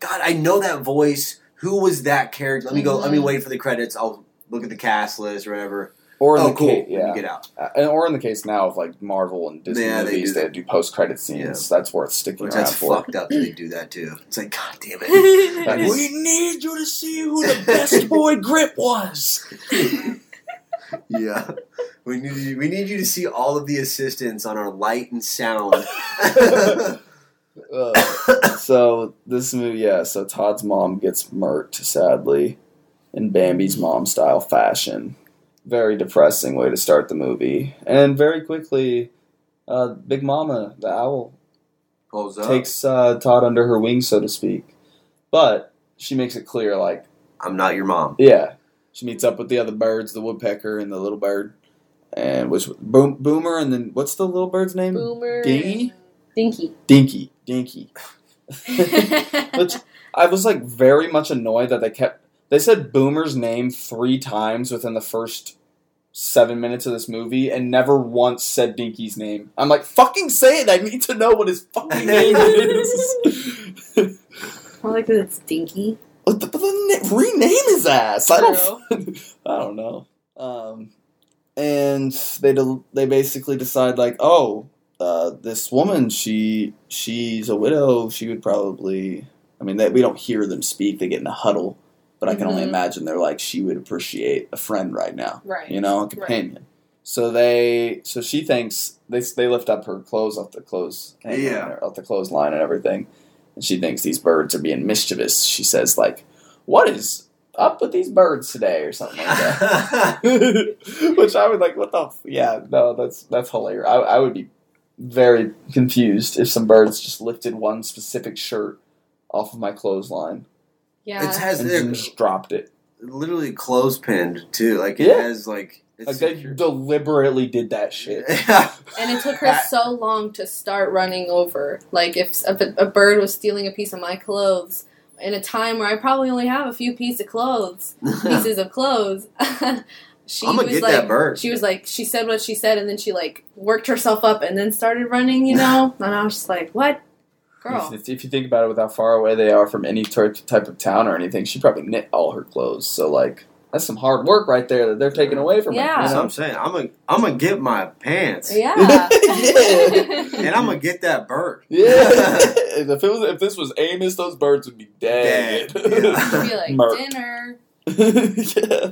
God, I know that voice. Who was that character? Let me go. Let me Mhm. wait for the credits. I'll look at the cast list or whatever. Or in oh, the cool. case, yeah, get out. Uh, and or in the case now of like Marvel and Disney Yeah, movies, they do, post credit scenes. That's worth sticking Which around that's for. fucked up that they do that too. It's like, God damn it. We need you to see who the best boy Grip was. yeah. We need you, we need you to see all of the assistants on our light and sound. Uh, so this movie, yeah. So Todd's mom gets murked, sadly, in Bambi's mom style fashion. Very depressing way to start the movie, and very quickly, uh, Big Mama, the owl, Pulls up. takes uh, Todd under her wing, so to speak. But she makes it clear, like, I'm not your mom. yeah, she meets up with the other birds, the woodpecker and the little bird, and which Boom, Boomer, and then what's the little bird's name? Boomer. Dingy? Dinky. Dinky, Dinky. Which I was like very much annoyed that they kept. They said Boomer's name three times within the first seven minutes of this movie, and never once said Dinky's name. I'm like, fucking say it! I need to know what his fucking name is. I like that it's Dinky. but the, but the rename his ass. I don't. True. I don't know. Um, and they del- they basically decide like, oh, uh, this woman, she she's a widow. She would probably. I mean, they, we don't hear them speak. They get in a huddle, but I can only Mhm. imagine they're like, she would appreciate a friend right now. Right. You know, a companion. So they, so she thinks they they lift up her clothes off the clothes, Yeah. and- off the clothesline and everything, and she thinks these birds are being mischievous. She says like, "What is up with these birds today?" or something like that. Which I would like. What the? F-? Yeah, no, that's that's hilarious. I, I would be very confused if some birds just lifted one specific shirt off of my clothesline Yeah. It has and their just dropped it. literally clothespinned too. Like it Yeah. has like Like they secure. deliberately did that shit. And it took her so long to start running over. Like if, if a, a bird was stealing a piece of my clothes in a time where I probably only have a few pieces of clothes, pieces of clothes. she I'm gonna was get like, that bird. she was like, she said what she said, and then she like worked herself up and then started running. You know, and I was just like, what, girl? If, if you think about it, with how far away they are from any type type of town or anything, she probably knit all her clothes. So like, that's some hard work right there that they're taking away from Yeah. her. That's what? I'm saying. I'm gonna I'm gonna get my pants. Yeah. And I'm gonna get that bird. Yeah. if it was if this was Amos, those birds would be dead. Dead. Yeah. Be like Murk. dinner. yeah.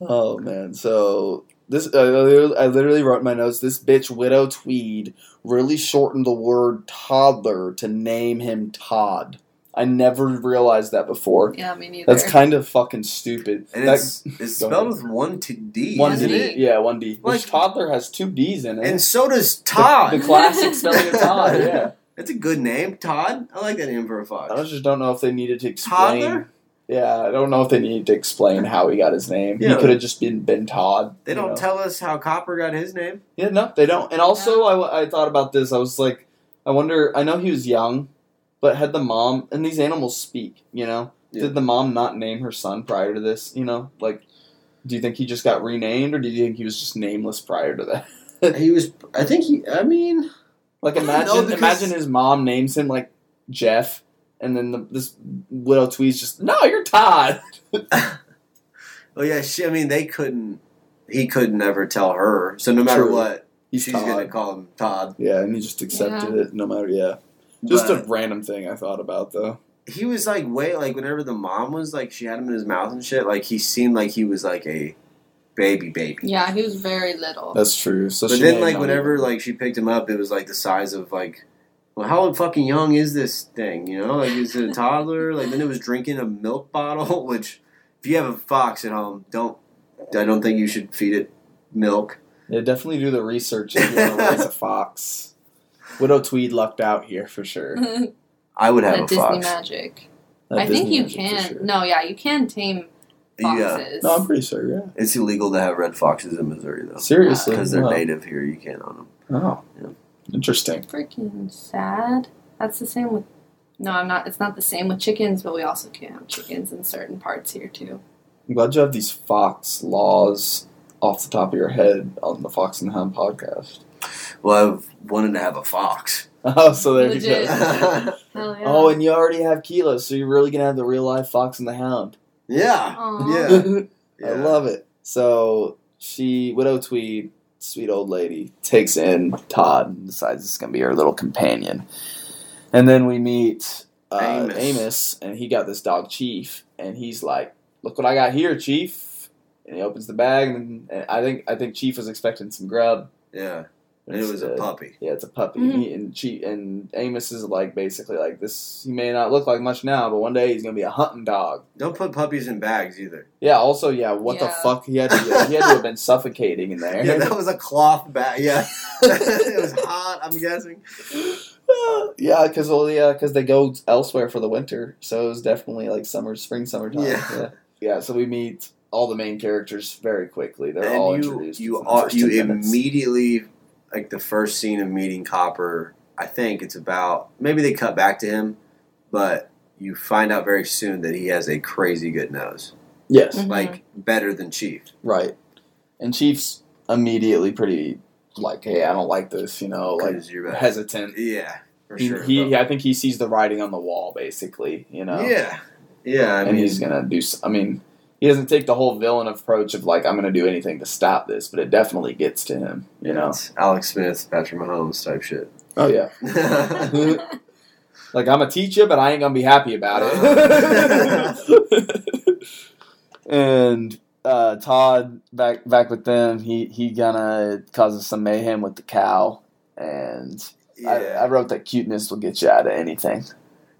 Oh man. So this I literally- I literally wrote in my notes. This bitch widow Tweed really shortened the word toddler to name him Todd. I never realized that before. Yeah, me neither. That's kind of fucking stupid. And That- it's it's spelled ahead. with one t- D, one D. it? Yeah, one D. Which toddler has two D's in it. And so does The- Todd. The, classic spelling of Todd. Yeah. That's a good name, Todd. I like that name for a fox. I just don't know if they needed to explain. Toddler? Yeah, I don't know if they need to explain how he got his name. He could have just been Ben Todd. They don't know? tell us how Copper got his name. Yeah, no, they don't. And also, I, I thought about this. I was like, I wonder. I know he was young, but had the mom and these animals speak? You know, Yeah. did the mom not name her son prior to this? You know, like, do you think he just got renamed, or do you think he was just nameless prior to that? He was. I think he. I mean, like, I imagine, know, because- imagine his mom names him like Jeff, and then the, this widow Tweed's just, "No, you're Todd." oh yeah. She. I mean, they couldn't. He could not never tell her. So no matter True. what, He's she's Todd. gonna call him Todd. Yeah, and he just accepted Yeah. it, no matter. Yeah, just But a random thing I thought about though. he was like way like whenever the mom was like she had him in his mouth and shit. Like he seemed like he was like a baby baby. Yeah, he was very little. That's true. So But she then, may like, whenever like she picked him up, it was like the size of like, well, how fucking young is this thing? You know, like is it a toddler? Like then it was drinking a milk bottle. Which, if you have a fox at home, don't I don't think you should feed it milk. Yeah, definitely do the research if you want to raise a fox. Widow Tweed lucked out here for sure. I would have At a Disney fox. Magic. At I think you Magic can. sure. No, yeah, you can tame Yeah, foxes. No, I'm pretty sure. Yeah. it's illegal to have red foxes in Missouri though, Seriously, because they're Wow. native here. You can't own them. Oh, Yeah. Interesting. Freaking sad. That's the same with. No, I'm not. It's not the same with chickens, but we also can't have chickens in certain parts here too. I'm glad you have these fox laws off the top of your head on the Fox and the Hound podcast. Well, I've wanted to have a fox. Oh, so there Legit. you go. yeah, Hell yeah. Oh, and you already have Kilo, so you're really gonna have the real life Fox and the Hound. Aw. yeah. I love it. So she, Widow Tweed, sweet old lady, takes in Todd and decides it's gonna be her little companion. And then we meet uh, Amos. Amos. and he got this dog Chief, and he's like, "Look what I got here, Chief!" And he opens the bag, and, and I think I think Chief was expecting some grub. Yeah, and it was a Instead- puppy. Yeah, it's a puppy. Mhm. He, and Chief and Amos is like basically like this. He may not look like much now, but one day he's gonna be a hunting dog. Don't put puppies in bags either. Yeah. Also, yeah. What the fuck? He had to. He had to have been suffocating in there. Yeah, that was a cloth bag. Yeah, it was hot. I'm guessing. yeah, because well, yeah, because they go elsewhere for the winter, so it was definitely like summer, spring, summertime. Yeah. yeah, Yeah, So we meet all the main characters very quickly. They're all you introduced. you within the are, first you 10 minutes. immediately like the first scene of meeting Copper. I think it's about maybe they cut back to him, but you find out very soon that he has a crazy good nose, Yes, Mhm. like better than Chief. right. And Chief's immediately pretty like, hey, I don't like this. You know, like you're better. hesitant. Yeah, for He, sure. he, I think he sees the writing on the wall, basically. You know. yeah, yeah. I and mean, he's gonna do. I mean, he doesn't take the whole villain approach of like I'm gonna do anything to stop this, but it definitely gets to him. You know. it's Alex Smith, Patrick Mahomes type shit. Oh yeah. Like I'm gonna teach you, but I ain't gonna be happy about it. and uh, Todd back back with them. He he gonna causes some mayhem with the cow, and I, I wrote that cuteness will get you out of anything.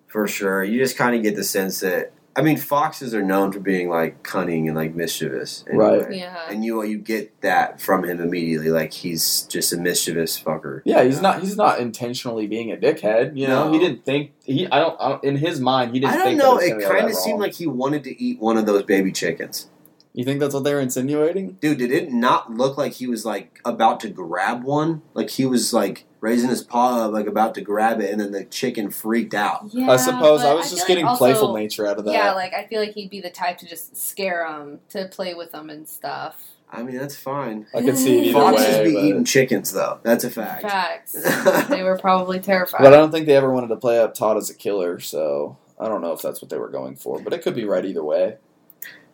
for sure. You just kind of get the sense that I mean, foxes are known for being like cunning and like mischievous, Right. Yeah. And you you get that from him immediately, like he's just a mischievous fucker. Yeah, he's not he's not intentionally being a dickhead. You know, No. he didn't think he. I don't, I don't. In his mind, he didn't. I don't think know. That It kind of seemed like he wanted to eat one of those baby chickens. You think that's what they were insinuating? Dude, did it not look like he was like about to grab one? Like he was like raising his paw up, like about to grab it, and then the chicken freaked out. Yeah, I suppose I was feel just like getting also- playful nature out of that. Yeah, like I feel like he'd be the type to just scare them, to play with them and stuff. I mean, that's fine. I can see it either Foxes way. be but- eating chickens, though. That's a fact. Facts. they were probably terrified. But I don't think they ever wanted to play up Todd as a killer, so I don't know if that's what they were going for. But it could be right either way.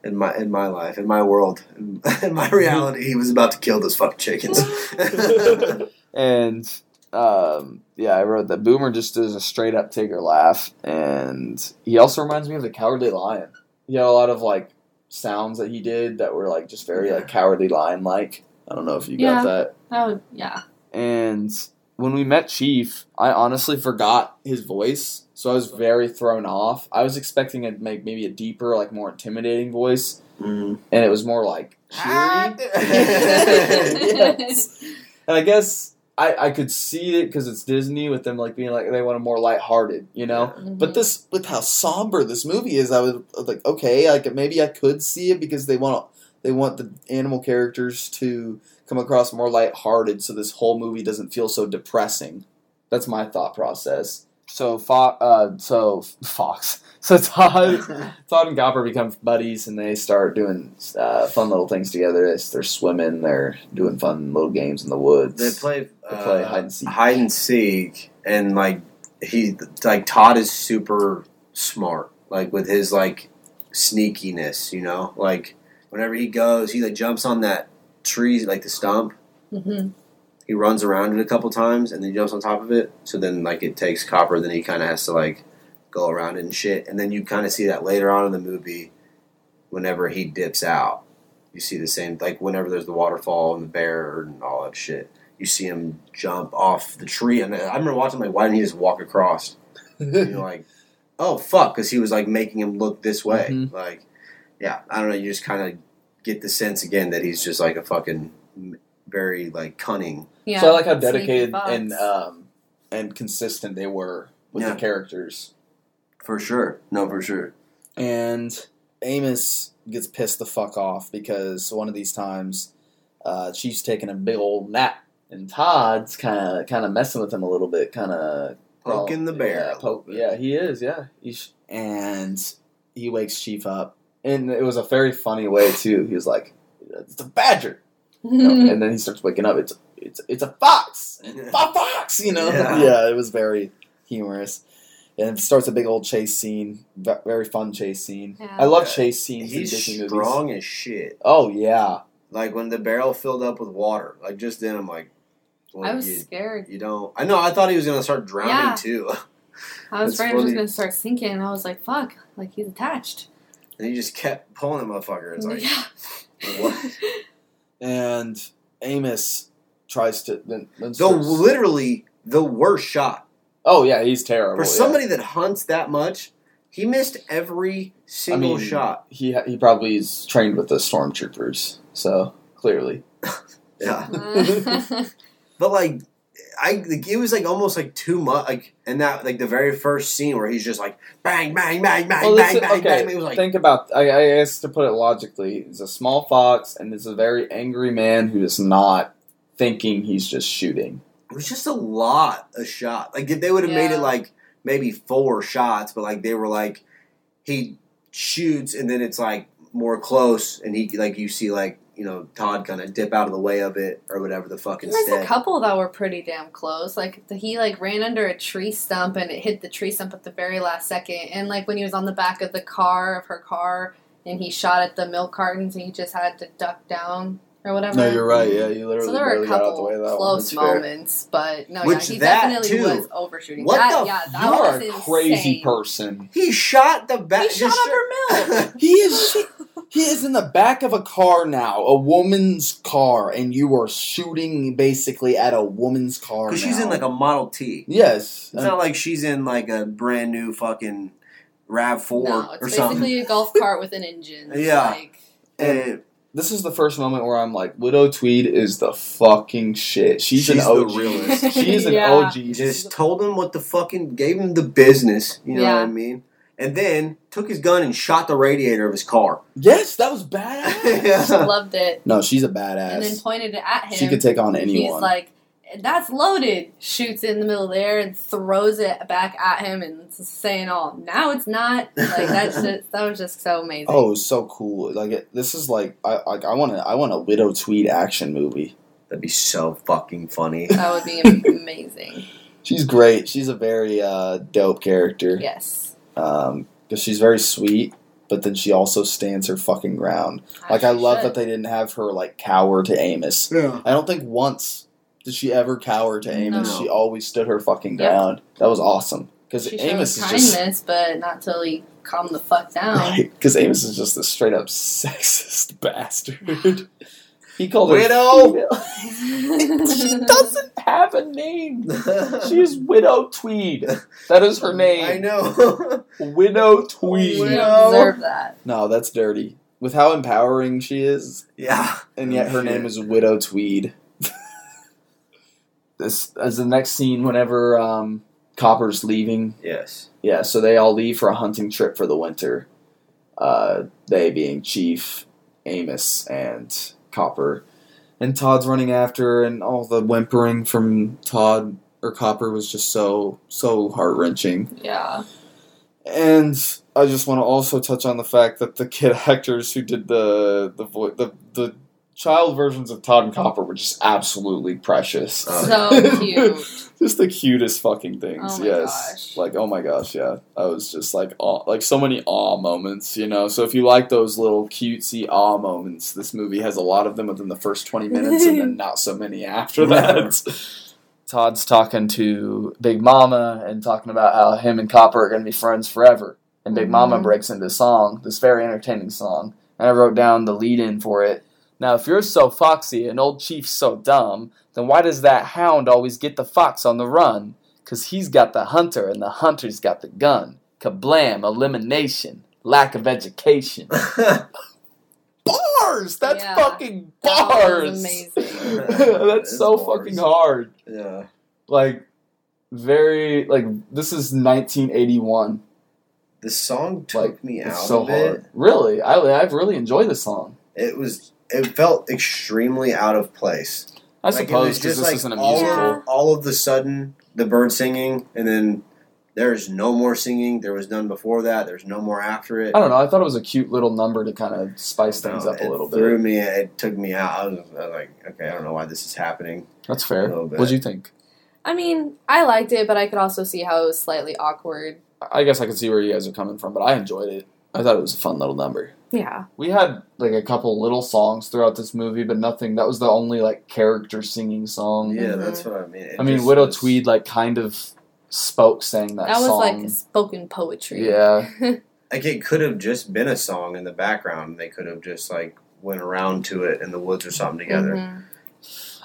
In my in my life, in my world, in, in my reality, he was about to kill those fucking chickens. and um, yeah, I wrote that Boomer just does a straight up Tigger laugh, and he also reminds me of the Cowardly Lion. He had a lot of like sounds that he did that were like just very like Cowardly Lion like. I don't know if you Yeah. got that. That would, yeah. And when we met Chief, I honestly forgot his voice, so I was very thrown off. I was expecting a make maybe a deeper, like more intimidating voice, Mm. and it was more like Ah. cheery. yes. And I guess I, I could see it because it's Disney with them like being like they want a more lighthearted, you know. Mhm. But this with how somber this movie is, I was like, okay, like maybe I could see it because they want they want the animal characters to come across more lighthearted, so this whole movie doesn't feel so depressing. That's my thought process. So Fox, uh, so Fox, so Todd, Todd and Copper become buddies, and they start doing uh, fun little things together. They're they're swimming, they're doing fun little games in the woods. They play They play uh, hide and seek. hide and seek, and like he like Todd is super smart, like with his like sneakiness, you know, like whenever he goes, he like jumps on that tree, like the stump. hmm He runs around it a couple times, and then jumps on top of it. So then like it takes Copper, then he kind of has to like go around it and shit, and then you kind of see that later on in the movie, whenever he dips out. You see the same, like whenever there's the waterfall and the bear and all that shit. You see him jump off the tree, and I remember watching like, why didn't he just walk across? And you're like, oh fuck, because he was like making him look this way. Mhm. Like, yeah, I don't know. You just kind of get the sense again that he's just like a fucking very like cunning. Yeah. so I like how dedicated and um, and consistent they were with Yeah. the characters. For sure, no, for sure. And Amos gets pissed the fuck off because one of these times, uh, Chief's taking a big old nap, and Todd's kind of kind of messing with him a little bit, kind of Poking the bear Yeah, poke, yeah, he is. Yeah, He's, and he wakes Chief up, and it was a very funny way too. He was like, "It's a badger," you know, mm-hmm. and then he starts waking up. It's it's it's a fox, a fox, you know. Yeah. Yeah. it was very humorous. And it starts a big old chase scene, very fun chase scene. Yeah. I love chase scenes He's in Disney movies. strong as shit. Oh yeah, Like when the barrel filled up with water, like just then, I'm like, well, I was you, scared. you don't. I know. I thought he was gonna start drowning Yeah. too, I was afraid it was going to start sinking, and I was like, fuck, like he's attached. and he just kept pulling the motherfucker. It's like, yeah. what? And Amos tries to then, then the starts- literally the worst shot oh yeah, he's terrible. for yeah. somebody that hunts that much. He missed every single I mean, shot. he he probably is trained with the stormtroopers, so clearly. Yeah, but like. I like, it was like almost like too much like and that like the very first scene where he's just like bang bang bang bang Well, bang bang okay, bang. It was like think about. I, I guess to put it logically, it's a small fox, and it's a very angry man who is not thinking he's just shooting. it was just a lot a shot. Like if they would have made it like maybe four shots, but like they were like he shoots and then it's like more close and he like you see like you know Todd kind of dip out of the way of it or whatever the fuck There was a couple that were pretty damn close. Like the, he like ran under a tree stump and it hit the tree stump at the very last second. And like when he was on the back of the car of her car and he shot at the milk cartons and he just had to duck down or whatever. No, you're right. Yeah, you literally So there were a got out the couple way of that close That's fair. moments, but no, Which yeah, he definitely too. was overshooting. What that, the yeah, that You was are a crazy insane. person. He shot the back. He shot up her milk. He is. He is in the back of a car now, a woman's car, and you are shooting basically at a woman's car. because she's in like a Model T. yes. It's not like she's in like a brand new fucking Rav Four No, or it's something. basically a golf cart with an engine. Yeah. Like, And this is the first moment where I'm like, Widow Tweed is the fucking shit. She's, an She's the OG. realest. She's an Yeah. OG. just told him what the fucking gave him the business. You know Yeah. what I mean? And then took his gun and shot the radiator of his car. Yes, that was badass. Loved it. no, she's a badass. And then pointed it at him. She could take on anyone. He's like, that's loaded. Shoots it in the middle of the air and throws it back at him and it's saying, "Oh, now it's not." Like that's just that was just so amazing. oh, it was so cool. Like it, this is like I like I want to I want a Widow Tweed action movie. That'd be so fucking funny. that would be amazing. She's great. She's a very uh, dope character. Yes. Um, because she's very sweet, but then she also stands her fucking ground. Like I She love should. that they didn't have her like cower to Amos. Yeah. I don't think once did she ever cower to Amos. No. She always stood her fucking Yep. ground. That was awesome. Because Amos is kindness, just but not till he calmed the fuck down. right. Because Amos is just a straight up sexist bastard. He called her Widow? she doesn't have a name. She is Widow Tweed. That is her name. I know. Widow Tweed. You Widow. deserve that. No, that's dirty. With how empowering she is, yeah. and yet her name is Widow Tweed. this as the next scene whenever um, Copper's leaving. Yes. Yeah, so they all leave for a hunting trip for the winter. Uh, they being Chief, Amos, and Copper. And Todd's running after, and all the whimpering from Todd or Copper was just so so heart wrenching. Yeah. And I just want to also touch on the fact that the kid actors who did the the vo- the the child versions of Todd and Copper were just absolutely precious. So cute. just the cutest fucking things. Oh my yes, gosh. like oh my gosh, yeah. I was just like awe, like so many awe moments, you know. So if you like those little cutesy awe moments, this movie has a lot of them within the first twenty minutes, and then not so many after that. Todd's talking to Big Mama and talking about how him and Copper are going to be friends forever. And Big Mama Mhm. breaks into song, this very entertaining song. And I wrote down the lead in for it. Now, if you're so foxy and old Chief's so dumb, then why does that hound always get the fox on the run? Cause he's got the hunter and the hunter's got the gun. Kablam, elimination, lack of education. Bars! That's Yeah. fucking bars! was amazing. That's That's so bars. fucking hard. yeah. Like, very, like, this is 1981. The song took Like, me out so of it. hard. Really? I, I've really enjoyed the song. It was. It felt extremely out of place. I Like, suppose because this like isn't a all, musical. Yeah. all of the sudden the bird singing, and then there's no more singing. There was none before that. There's no more after it. I don't know. I thought it was a cute little number to kind of spice things No, up a it little threw bit. me. It took me out. I was, I was like, okay, I don't know why this is happening. That's fair. a little bit. What'd you think? I mean, I liked it, but I could also see how it was slightly awkward. I guess I can see where you guys are coming from, but I enjoyed it. I thought it was a fun little number. Yeah. We had like a couple little songs throughout this movie, but nothing. That was the only like character singing song. Yeah, Mhm. that's what I mean. It I mean, Widow was- Tweed like kind of spoke, sang that, That was song. like spoken poetry. yeah, Like it could have just been a song in the background. They could have just like went around to it in the woods or something together. Mhm.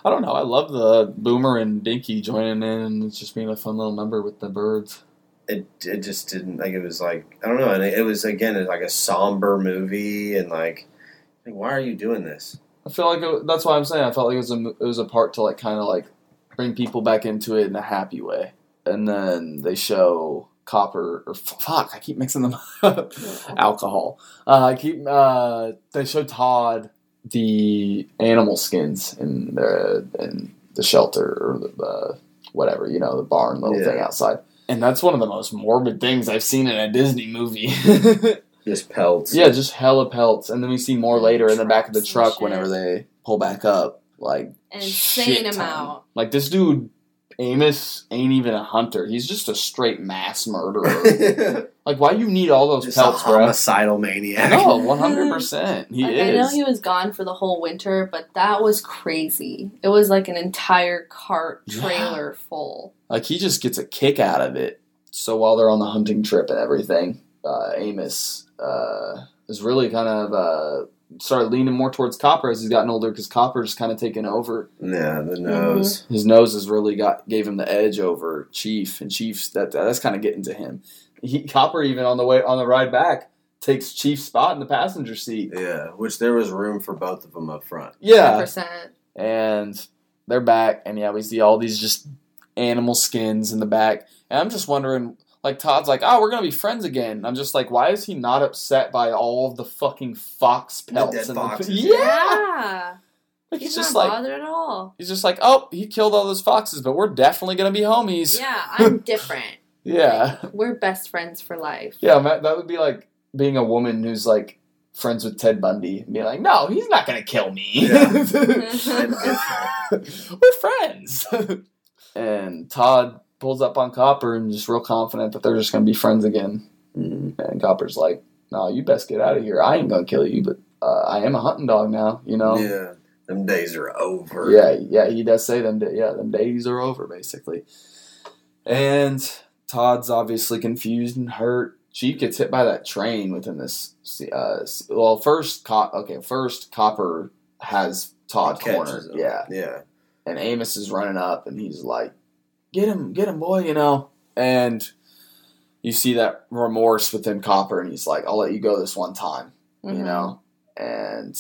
I don't know. I love the Boomer and Dinky joining in, and it's just being a fun little number with the birds. It it just didn't like it was like I don't know. And it, it was again it's like a somber movie and like, like why are you doing this? I feel like it, that's why I'm saying I felt like it was a it was a part to like kind of like bring people back into it in a happy way, and then they show Copper or fuck I keep mixing them up alcohol. Uh, I keep uh, they show Todd the animal skins in the in the shelter or the, the whatever you know the barn little Yeah. thing outside, and that's one of the most morbid things I've seen in a Disney movie. Just pelts. Yeah, just hella pelts, and then we see more later in the back of the truck whenever they pull back up. Like An shit insane ton. amount. Like this dude, Amos ain't even a hunter. He's just a straight mass murderer. like, why do you need all those just a pelts, bro? homicidal maniac. No, one hundred percent. He like, I know he was gone for the whole winter, but that was crazy. It was like an entire cart Yeah. trailer full. Like he just gets a kick out of it. So while they're on the hunting trip and everything, uh, Amos uh, is really kind of uh, started leaning more towards Copper as he's gotten older because Copper's kind of taken over. Yeah, the nose. his nose has really got gave him the edge over Chief, and Chief's that that's kind of getting to him. He, Copper even on the way on the ride back takes Chief's spot in the passenger seat. Yeah, which there was room for both of them up front. Yeah, 100%. and they're back, and yeah, we see all these just animal skins in the back, and I'm just wondering, like Todd's like, oh, we're gonna be friends again. I'm just like, why is he not upset by all of the fucking fox The pelts? dead and foxes. yeah, Yeah. like He's, he's, just not like, bothered at all. he's just like, oh, he killed all those foxes, but we're definitely gonna be homies. Yeah, I'm different. yeah, We're best friends for life. yeah. ma- That would be like being a woman who's like friends with Ted Bundy and be like, no, he's not gonna kill me. Yeah. we're friends. and Todd pulls up on Copper and just real confident that they're just gonna be friends again. Mhm. And Copper's like, "No, you best get out of here. I ain't gonna kill you, but uh, I am a hunting dog now. You know." Yeah, them days are over. Yeah, yeah, he does say them. Yeah, them days are over, basically. And Todd's obviously confused and hurt. Chief gets hit by that train within this. Uh, well, first, Co- okay, first Copper has Todd cornered. him. Yeah, yeah. and Amos is running up, and he's like, "Get him, get him, boy!" You know. And you see that remorse within Copper, and he's like, "I'll let you go this one time," Mhm. you know. And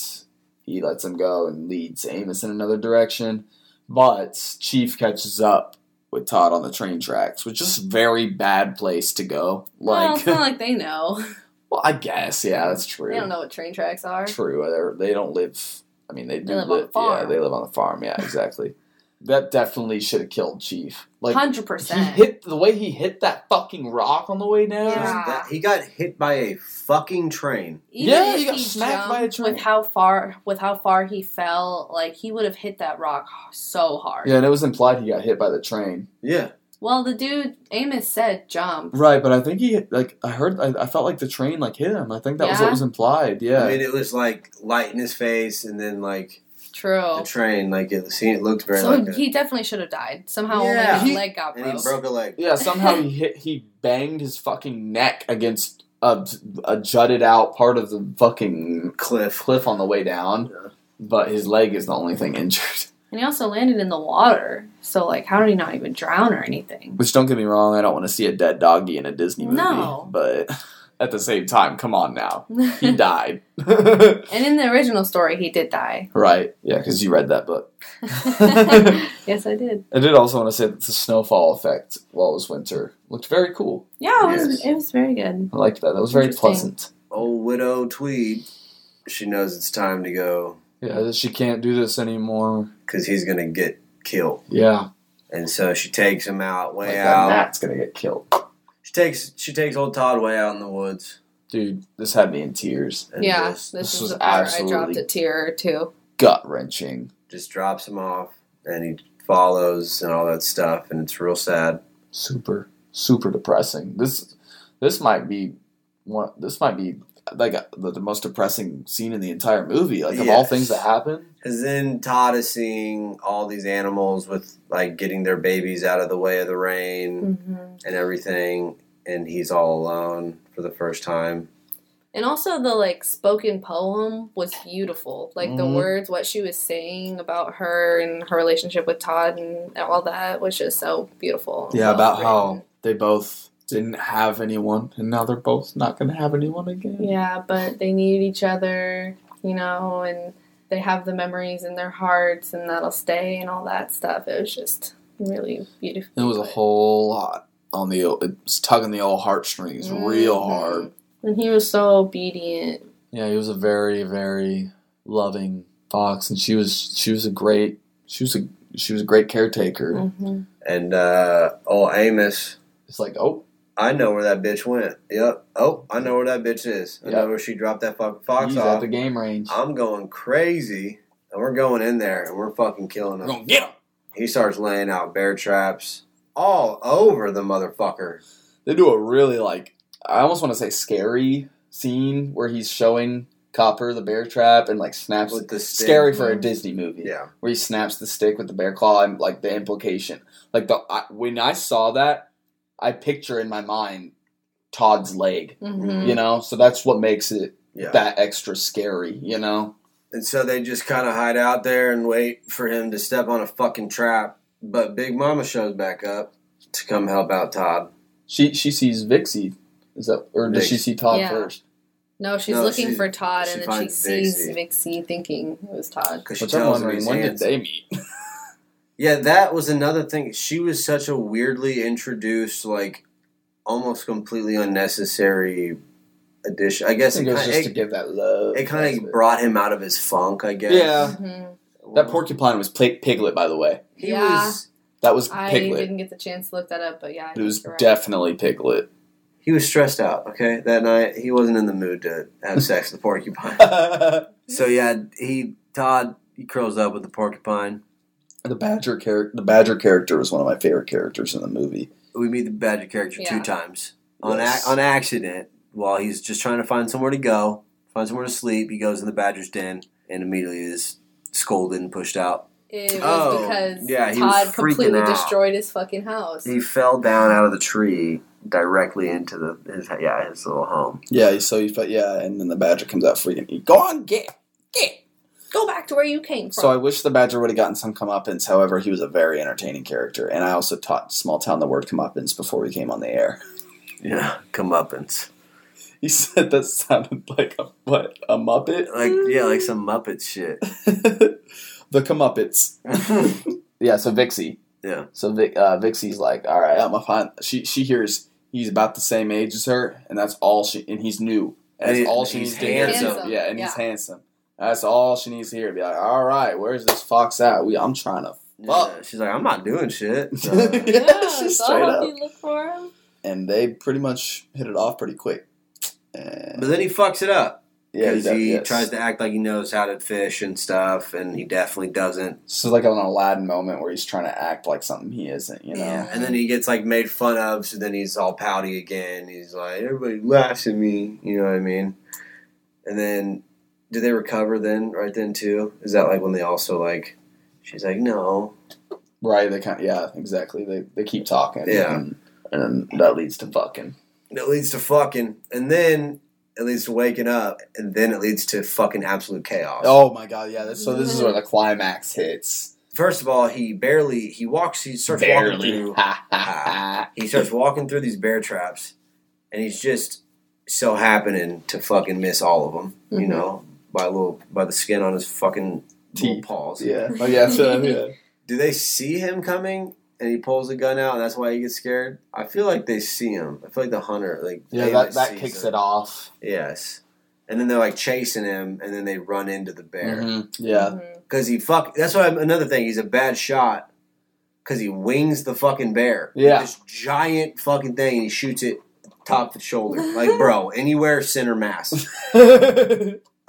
he lets him go and leads Amos in another direction. But Chief catches up with Todd on the train tracks, which is a very bad place to go. well, Like, it's not like they know. well, I guess, yeah, that's true. They don't know what train tracks are. True. They're, they don't live. I mean, they do live on the Yeah, they live on the farm. Yeah, exactly. That definitely should have killed Chief. Like Hundred he percent. hit the way he hit that fucking rock on the way down. Yeah. That- he got hit by a fucking train. Yeah, he got smacked by a train. With how far, with how far he fell, like he would have hit that rock so hard. Yeah, and it was implied he got hit by the train. Yeah. Well, the dude Amos said jump. Right, but I think he like I heard I, I felt like the train like hit him. I think that was what was implied. Yeah. I mean, it was like light in his face, and then like True. the train, like it, see, it looked very So like a, he definitely should have died. Somehow Yeah. only his He- leg got and broke. he broke a leg. yeah, somehow he hit he banged his fucking neck against a, a jutted out part of the fucking Cliff. cliff on the way down. Yeah. But his leg is the only thing injured. And he also landed in the water. So like how did he not even drown or anything? Which don't get me wrong, I don't want to see a dead doggy in a Disney movie. No. But at the same time, come on now. He died. and in the original story he did die. right. Yeah, because you read that book. yes, I did. I did also want to say that the snowfall effect while it was winter looked very cool. Yeah, it was it was very good. I liked that. That was very pleasant. Old widow Tweed. She knows it's time to go Yeah, she can't do this anymore. because he's gonna get killed, Yeah, and so she takes him out way like out. Matt's gonna get killed, She takes she takes old Todd way out in the woods. dude. This had me in tears, And yeah, just, this, this is was the part I dropped a tear or two. gut wrenching, just drops him off, and he follows and all that stuff, and it's real sad. super, super depressing. This, this might be one. This might be like the, the most depressing scene in the entire movie. Like of all things that happen. Because then Todd is seeing all these animals with like getting their babies out of the way of the rain Mm-hmm. and everything, and he's all alone for the first time. And also the like spoken poem was beautiful. Like the Mhm. words, what she was saying about her and her relationship with Todd and all that was just so beautiful. Yeah, Well about written. how they both didn't have anyone, and now they're both not gonna have anyone again. Yeah, but they need each other, you know, and they have the memories in their hearts and that'll stay and all that stuff. It was just really beautiful. It was a whole lot on the. It was tugging the old heartstrings real Mhm. hard. And he was so obedient. Yeah, he was a very, very loving fox, and she was she was a great she was a she was a great caretaker. hmm And uh, old Amos, It's like, oh, I know where that bitch went. Yep. Oh, I know where that bitch is. I Yep. know where she dropped that fucking fox off. he's at the game range. I'm going crazy, and we're going in there, and we're fucking killing him. We're gonna get him. He starts laying out bear traps all over the motherfucker. They do a really like I almost want to say scary scene where he's showing Copper the bear trap and like snaps. With the stick. Scary for a. Disney movie. Yeah. where he snaps the stick with the bear claw and like the implication. Like the I, when I saw that, I picture in my mind Todd's leg. hmm You know, so that's what makes it Yeah. that extra scary. You know, And so they just kind of hide out there and wait for him to step on a fucking trap. But Big Mama shows back up to come help out Todd. she she sees Vixey. Is that or does she see Todd Yeah. first? No, she's No, looking she- for Todd, and then she sees Vixey. Vixey thinking it was Todd. Because she Which I'm tells him wondering when did they meet? Yeah, that was another thing. She was such a weirdly introduced, like, almost completely unnecessary addition. I I guess it it was kind just to of, give that love. it kind of brought him out of his funk. I guess. Yeah. Mhm. That porcupine was Pig- Piglet, by the way. He Yeah. was That was I didn't get the chance to look that up, but yeah, It was think definitely Piglet. he was stressed out. Okay, that night he wasn't in the mood to have sex with the porcupine. the So yeah, he Todd he curls up with the porcupine. Badger character. The badger character was one of my favorite characters in the movie. We meet the badger character two times on Yes. ac- on accident while he's just trying to find somewhere to go, find somewhere to sleep. He goes in the badger's den and immediately is scolded and pushed out. It was Oh, because yeah, he was Todd freaking completely out. destroyed his fucking house. He fell down out of the tree directly into the his yeah his little home. Yeah, so he felt yeah, and then the badger comes out freaking. He, Go on, get, get. Go back to where you came from. So I wish the badger would have gotten some comeuppance. However, he was a very entertaining character, and I also taught Small Town the word comeuppance before we came on the air. Yeah, comeuppance. He said that sounded like a what? A muppet? Like yeah, like some Muppet shit. the comeuppance. Yeah. So Vixey. yeah. So Vic, uh, Vixey's like, all right, I'm gonna find. She she hears he's about the same age as her, and that's all she. And he's new. And That's he- all she he's needs to hear. handsome. Yeah, and he's handsome. That's all she needs to hear. Be like, all right, where's this fox at? We, I'm trying to fuck. Yeah, she's like, I'm not doing shit. So, yeah, yeah, she's so straight up. look for him. And they pretty much hit it off pretty quick. And but then he fucks it up yeah, because does, he yes. tries to act like he knows how to fish and stuff, and he definitely doesn't. So like an Aladdin moment where he's trying to act like something he isn't. You know. Yeah, and then he gets like made fun of, so then he's all pouty again. He's like, everybody laughs at me. You know what I mean? And then, do they recover then? Right then too? Is that like when they also like? She's like, no. Right. They kind. Of, yeah. Exactly. They they keep talking. Yeah. And, and then that leads to fucking. It leads to fucking, and then it leads to waking up, and then it leads to fucking absolute chaos. Oh my god. Yeah. This, so this is where the climax hits. First of all, he barely he walks. He starts walking through. Ha. He starts walking through these bear traps, and he's just so happening to fucking miss all of them. You Mhm. know, by a little by the skin on his fucking Teeth. paws. Yeah. Oh yeah. So yeah. Do they see him coming? And he pulls a gun out, and that's why he gets scared. I feel like they see him. I feel like the hunter, like Yeah. That that kicks him. it off. Yes, and then they're like chasing him, and then they run into the bear. Mhm. Yeah. Mhm. because he fuck. That's what I'm, another thing. He's a bad shot because he wings the fucking bear. Yeah. this giant fucking thing, and he shoots it top of the shoulder. Like, bro, anywhere center mass.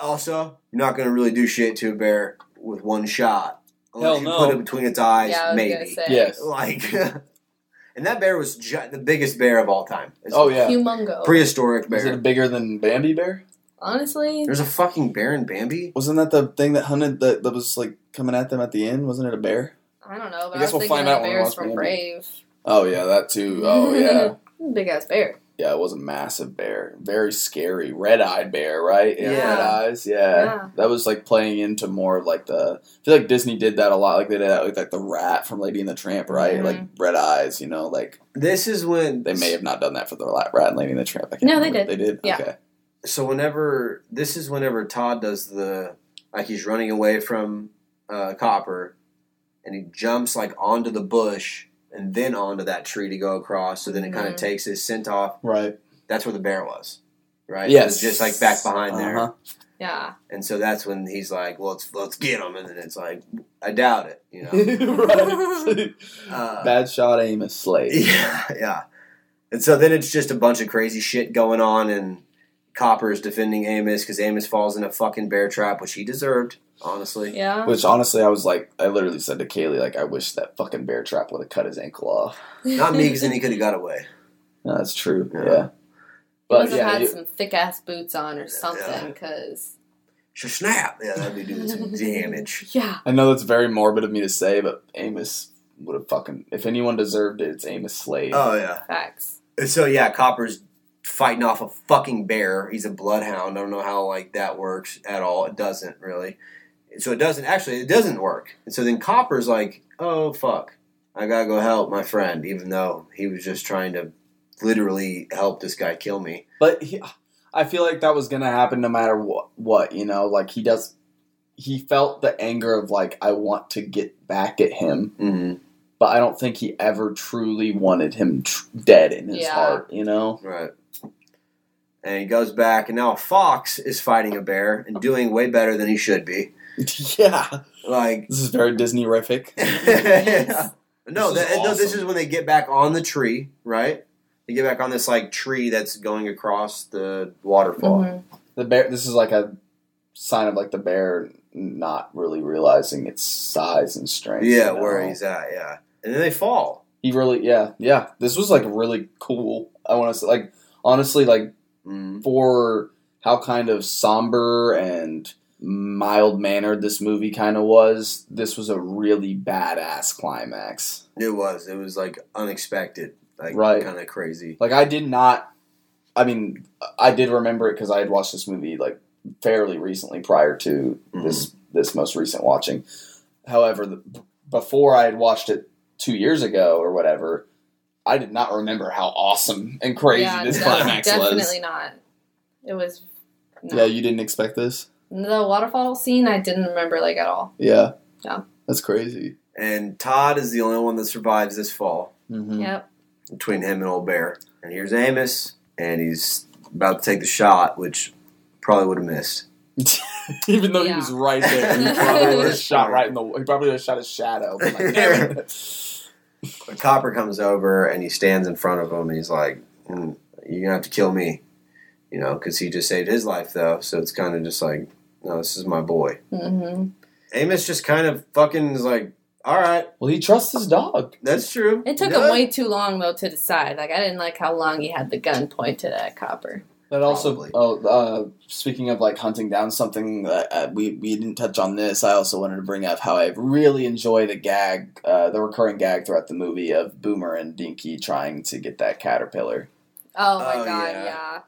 Also, you're not gonna really do shit to a bear with one shot. Unless Hell you no. put it between its eyes, Yeah, I was gonna maybe. say. yes. Like, and that bear was gi- the biggest bear of all time. It's Oh yeah. Humongo. prehistoric Was bear. it bigger than Bambi Bear? Honestly, There's a fucking bear in Bambi. Wasn't that the thing that hunted that, that was like coming at them at the end? Wasn't it a bear? I don't know, but I I, guess was we'll thinking find of out when we bears watch from Bambi. Brave. Oh yeah, that too. Oh yeah. Big ass bear. Yeah, it was a massive bear. Very scary. Red eyed bear, right? Yeah. Red eyes. Yeah. Yeah. That was like playing into more of like the I feel like Disney did that a lot. Like they did that with like the rat from Lady and the Tramp, right? Mhm. Like red eyes, you know, like This is when they may have not done that for the rat rat and Lady and the Tramp. I can't No, they did. They did? Yeah. Okay. so whenever this is whenever Todd does the like he's running away from uh, Copper, and he jumps like onto the bush and then onto that tree to go across. So then it kind of Mhm. takes his scent off. Right. That's where the bear was, right? Yes. it was just like back behind there. Uh-huh. Yeah. And so that's when he's like, "Well, let's let's get him," and then it's like, "I doubt it," you know. right. Uh, Bad shot Amos Slade. Yeah, yeah. And so then it's just a bunch of crazy shit going on, and Copper is defending Amos because Amos falls in a fucking bear trap, which he deserved, honestly. Yeah. Which honestly, I was like, I literally said to Kaylee, like, I wish that fucking bear trap would have cut his ankle off. Not me, because then he could have got away. No, that's true. Yeah. Yeah. He But must have yeah, had you- some thick ass boots on or something, because Sure, snap! Yeah, that'd be doing some damage. yeah, I know that's very morbid of me to say, but Amos would have fucking. If anyone deserved it, it's Amos Slade. Oh yeah. facts. So yeah, Copper's fighting off a fucking bear. He's a bloodhound. I don't know how like that works at all. It doesn't really. So it doesn't actually. It doesn't work. And so then Copper's like, "Oh fuck, I gotta go help my friend," even though he was just trying to literally help this guy kill me. But he, I feel like that was gonna happen no matter what. What you know, like he does. He felt the anger of like I want to get back at him, Mm-hmm. but I don't think he ever truly wanted him tr- dead in his Yeah. heart. You know? Right. And he goes back, and now a fox is fighting a bear and doing way better than he should be. yeah. Like, This is very Disney rific. no, This that, is no, this is when they get back on the tree, right? They get back on this like tree that's going across the waterfall. Mhm. The bear. This is like a sign of like the bear not really realizing its size and strength. Yeah, you where know? he's at, yeah. And then they fall. He really, yeah, yeah. This was like really cool. I want to say, like, honestly, like Mm. for how kind of somber and mild mannered this movie kind of was, this was a really badass climax. It was. It was like unexpected, like Right. kind of crazy. Like, I did not. I mean, I did remember it because I had watched this movie like fairly recently prior to mm-hmm. this this most recent watching. However, the, before I had watched it two years ago or whatever, I did not remember how awesome and crazy yeah, this no, climax definitely was. Definitely not. It was. No. Yeah, you didn't expect this. The waterfall scene, I didn't remember like at all. Yeah. Yeah. That's crazy. And Todd is the only one that survives this fall Mm-hmm. Yep. between him and Old Bear. And here's Amos, and he's about to take the shot, which probably would have missed. Even though he was right there, he probably would have shot right in the. He probably would have shot his shadow. But like, damn Copper comes over and he stands in front of him, and he's like, mm, "You're gonna have to kill me," you know, because he just saved his life though. So it's kind of just like, "No, this is my boy." hmm Amos just kind of fucking is like, "All right, well, he trusts his dog. that's true." It took No. him way too long though to decide. Like I didn't like how long he had the gun pointed at Copper. That also. Probably. Oh, uh, speaking of like hunting down something that uh, we we didn't touch on this. I also wanted to bring up how I really enjoy the gag, uh, the recurring gag throughout the movie of Boomer and Dinky trying to get that caterpillar. Oh my Oh, god, yeah. yeah.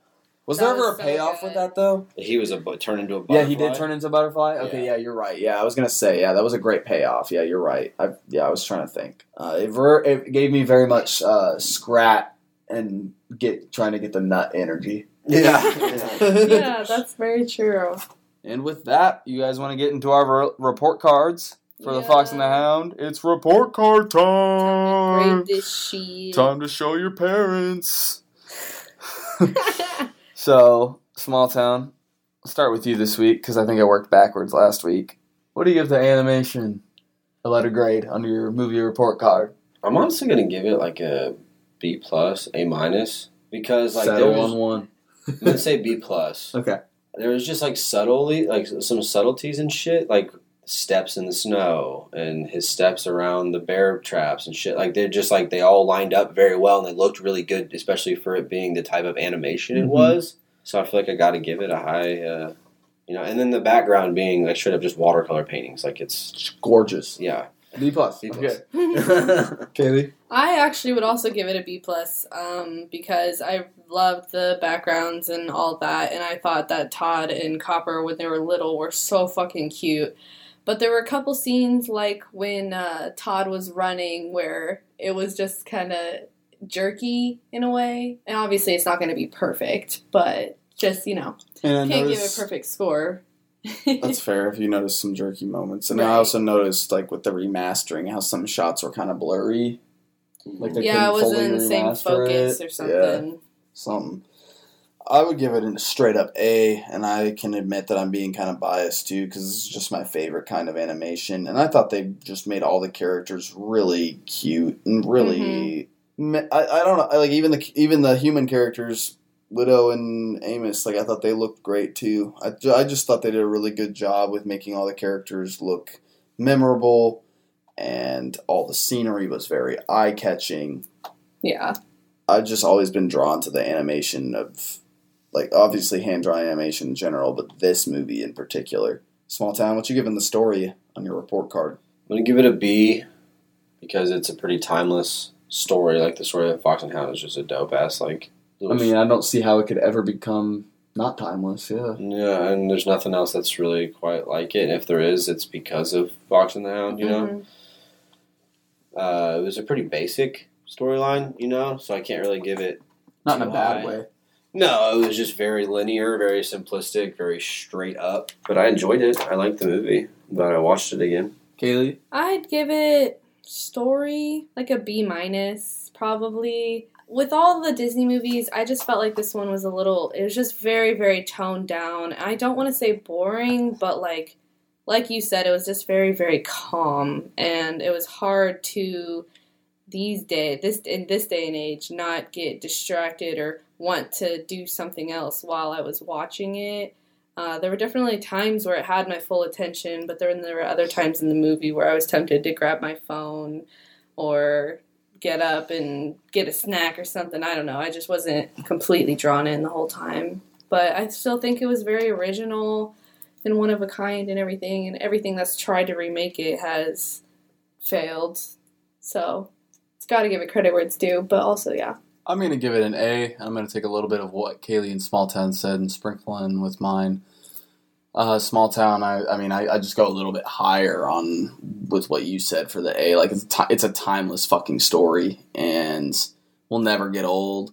Was That there ever was a so payoff good. with that though? He was a bu- turned into a butterfly. Yeah, he did turn into a butterfly. Okay, Yeah. yeah. you're right. Yeah, I was gonna say, yeah, that was a great payoff. Yeah, you're right. I yeah, I was trying to think. Uh, it, ver- it gave me very much uh, scrat and get trying to get the nut energy. Yeah. yeah, that's very true. And with that, you guys want to get into our re- report cards for the Fox and the Hound? It's report card time. Grade this shit. Time to show your parents. so, small town. I'll start with you this week because I think I worked backwards last week. What do you give the animation? A letter grade under your movie report card. I'm honestly gonna give it like a B plus, A minus, because like there Settle was. on one. I'm gonna say B plus. Okay. There was just like subtly, like some subtleties and shit, like steps in the snow and his steps around the bear traps and shit. Like they're just like they all lined up very well and they looked really good, especially for it being the type of animation it Mhm. was. So I feel like I got to give it a high, uh, you know. And then the background being like straight up just watercolor paintings, like it's It's gorgeous. yeah. B plus. B Okay. plus. Kaylee? I actually would also give it a B plus um, because I loved the backgrounds and all that, and I thought that Todd and Copper when they were little were so fucking cute. But there were a couple scenes like when uh, Todd was running where it was just kind of jerky in a way, and obviously it's not going to be perfect, but just you know can't give a perfect score. That's fair if you notice some jerky moments. And Right. I also noticed, like, with the remastering, how some shots were kind of blurry. Like, they yeah, it wasn't in the same focus it. or something. something. I would give it a straight up A, and I can admit that I'm being kind of biased too because it's just my favorite kind of animation. And I thought they just made all the characters really cute and really. Mm-hmm. I, I don't know, like even the even the human characters, Widow and Amos. Like I thought they looked great too. I, I just thought they did a really good job with making all the characters look memorable, and all the scenery was very eye catching. Yeah. I've just always been drawn to the animation of, like, obviously hand drawn animation in general, but this movie in particular. Small Town, what you giving the story on your report card? I'm gonna give it a B because it's a pretty timeless story. Like the story of Fox and Hound is just a dope ass like. I mean, I don't see how it could ever become not timeless. Yeah. yeah, and there's nothing else that's really quite like it. And if there is, it's because of Fox and the Hound. You know, Mhm. uh, it was a pretty basic storyline. You know, so I can't really give it. Not in a bad high. way. No, it was just very linear, very simplistic, very straight up. But I enjoyed it. I liked the movie. But I watched it again. Kaylee? I'd give it story, like a B minus, probably. With all the Disney movies, I just felt like this one was a little. It was just very, very toned down. I don't want to say boring, but like, like you said, it was just very, very calm, and it was hard to these day this in this day and age not get distracted or want to do something else while I was watching it. Uh, there were definitely times where it had my full attention, but then there were other times in the movie where I was tempted to grab my phone or get up and get a snack or something. I don't know. I just wasn't completely drawn in the whole time. But I still think it was very original and one of a kind and everything, and everything that's tried to remake it has failed. So it's got to give it credit where it's due, but also, yeah. I'm going to give it an A. I'm going to take a little bit of what Kaylee and Small Town said and sprinkle in with mine. Uh, Small Town, I, I mean, I, I just go a little bit higher on with what you said for the A. Like, it's a, ti- it's a timeless fucking story and will never get old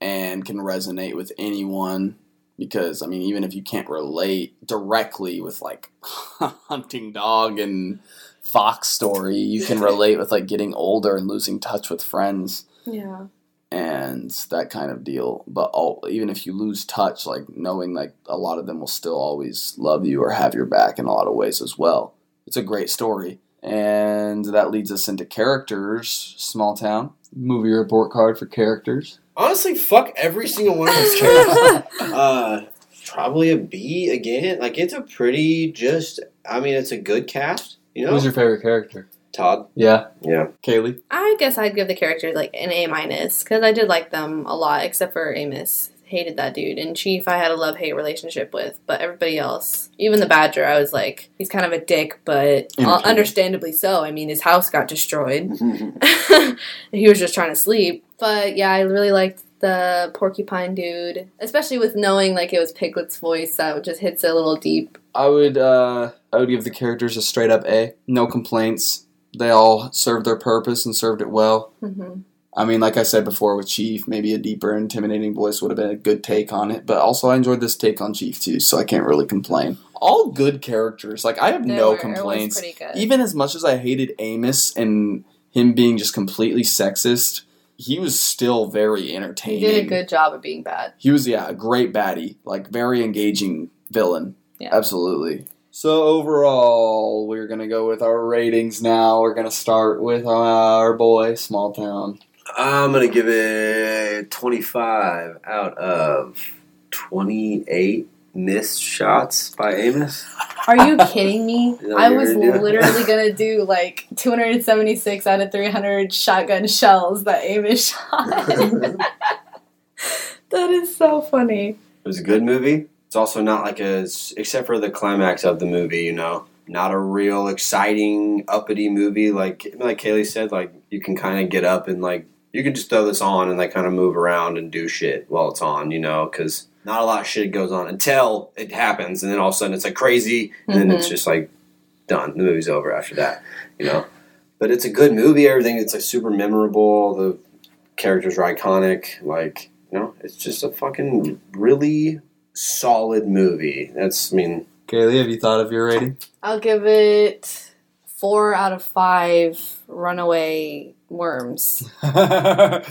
and can resonate with anyone because, I mean, even if you can't relate directly with, like, hunting dog and fox story, you can relate with, like, getting older and losing touch with friends Yeah. And that kind of deal. But all, even if you lose touch, like knowing like a lot of them will still always love you or have your back in a lot of ways as well. It's a great story, and that leads us into characters. Small town movie report card for characters. Honestly, fuck every single one of those characters. uh, probably a B again. Like it's a pretty just. I mean, it's a good cast. You know, Who's your favorite character? Todd. Yeah, Yeah. Kaylee. I guess I'd give the characters like an A minus because I did like them a lot, except for Amos. Hated that dude. And Chief, I had a love hate relationship with, but everybody else, even the Badger, I was like, he's kind of a dick, but uh, understandably so. I mean, his house got destroyed. he was just trying to sleep. But yeah, I really liked the porcupine dude, especially with knowing like it was Piglet's voice. That just hits a little deep. I would uh, I would give the characters a straight up A. No complaints. They all served their purpose and served it well. hmm I mean, like I said before with Chief, maybe a deeper, intimidating voice would have been a good take on it. But also, I enjoyed this take on Chief too, so I can't really complain. All good characters. Like I have They no were- complaints. Even as much as I hated Amos and him being just completely sexist, he was still very entertaining. He did a good job of being bad. He was yeah, a great baddie, like very engaging villain. Yeah. Absolutely. So overall, we're gonna go with our ratings now. We're gonna start with our boy Small Town. I'm gonna give it 25 out of 28 missed shots by Amos. Are you kidding me? Is that what I was gonna literally gonna do like 276 out of 300 shotgun shells that Amos shot. that is so funny. It was a good movie. It's also not like a, except for the climax of the movie, you know, not a real exciting uppity movie. Like like Kaylee said, like you can kind of get up and like you can just throw this on and like kind of move around and do shit while it's on, you know, because not a lot of shit goes on until it happens, and then all of a sudden it's like crazy, and then it's mm-hmm. just like done. The movie's over after that, you know. But it's a good movie. Everything it's like super memorable. The characters are iconic. Like you know, it's just a fucking really solid movie. That's I mean, Kaylee, have you thought of your rating? I'll give it four out of five runaway worms. Why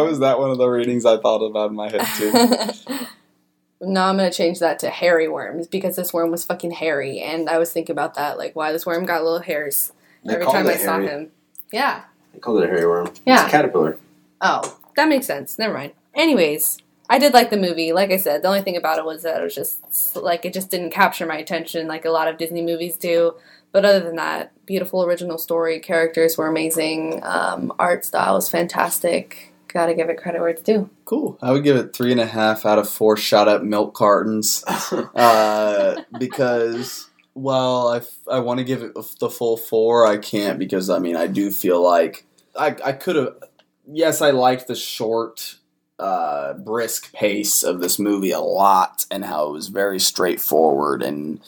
was that one of the ratings I thought about in my head too? no, I'm gonna change that to hairy worms because this worm was fucking hairy, and I was thinking about that, like why this worm got little hairs they every time I it saw him. Yeah. They called it a hairy worm. Yeah. It's a caterpillar. Oh, that makes sense. Never mind. Anyways, I did like the movie. Like I said, the only thing about it was that it was just like it just didn't capture my attention like a lot of Disney movies do. But other than that, beautiful original story, characters were amazing, um, art style was fantastic. Got to give it credit where it's due. cool. I would give it three and a half out of four shot up milk cartons. uh, because well, I, f- I want to give it the full four. I can't because I mean I do feel like I I could have. Yes, I liked the short, uh, brisk pace of this movie a lot, and how it was very straightforward. And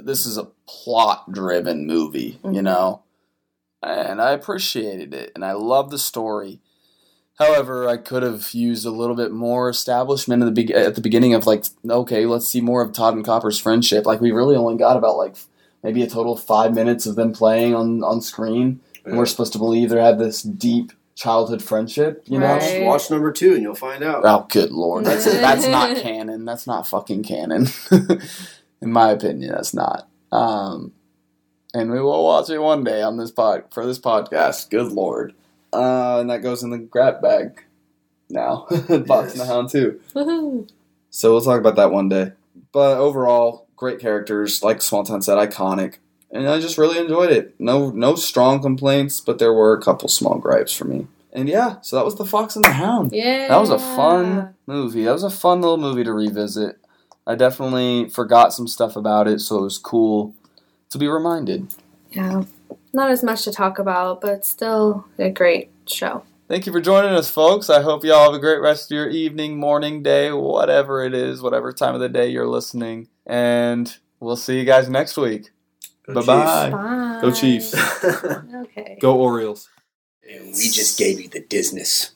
this is a plot-driven movie, you Mhm. know, and I appreciated it, and I love the story. However, I could have used a little bit more establishment at the, be- at the beginning of like, okay, let's see more of Todd and Copper's friendship. Like, we really only got about like maybe a total of five minutes of them playing on, on screen. and we're supposed to believe they had this deep childhood friendship. You know. Right. Watch number two and you'll find out. Oh, good lord, that's that's not canon. That's not fucking canon. In my opinion, that's not. Um, and we will watch it one day on this pod for this podcast. Good lord, uh, and that goes in the grab bag now. Fox and the Hound too. Woohoo. So we'll talk about that one day. But overall, great characters, like Small Town said, iconic, and I just really enjoyed it. No, no strong complaints, but there were a couple small gripes for me. And yeah, so that was the Fox and the Hound. Yeah. That was a fun movie. That was a fun little movie to revisit. I definitely forgot some stuff about it, so it was cool to be reminded. Yeah. Not as much to talk about, but still a great show. Thank you for joining us, folks. I hope you all have a great rest of your evening, morning, day, whatever it is, whatever time of the day you're listening. And we'll see you guys next week. Go Bye-bye. Bye. Go Chiefs. Chiefs. Okay. Go Orioles. and we just gave you the business.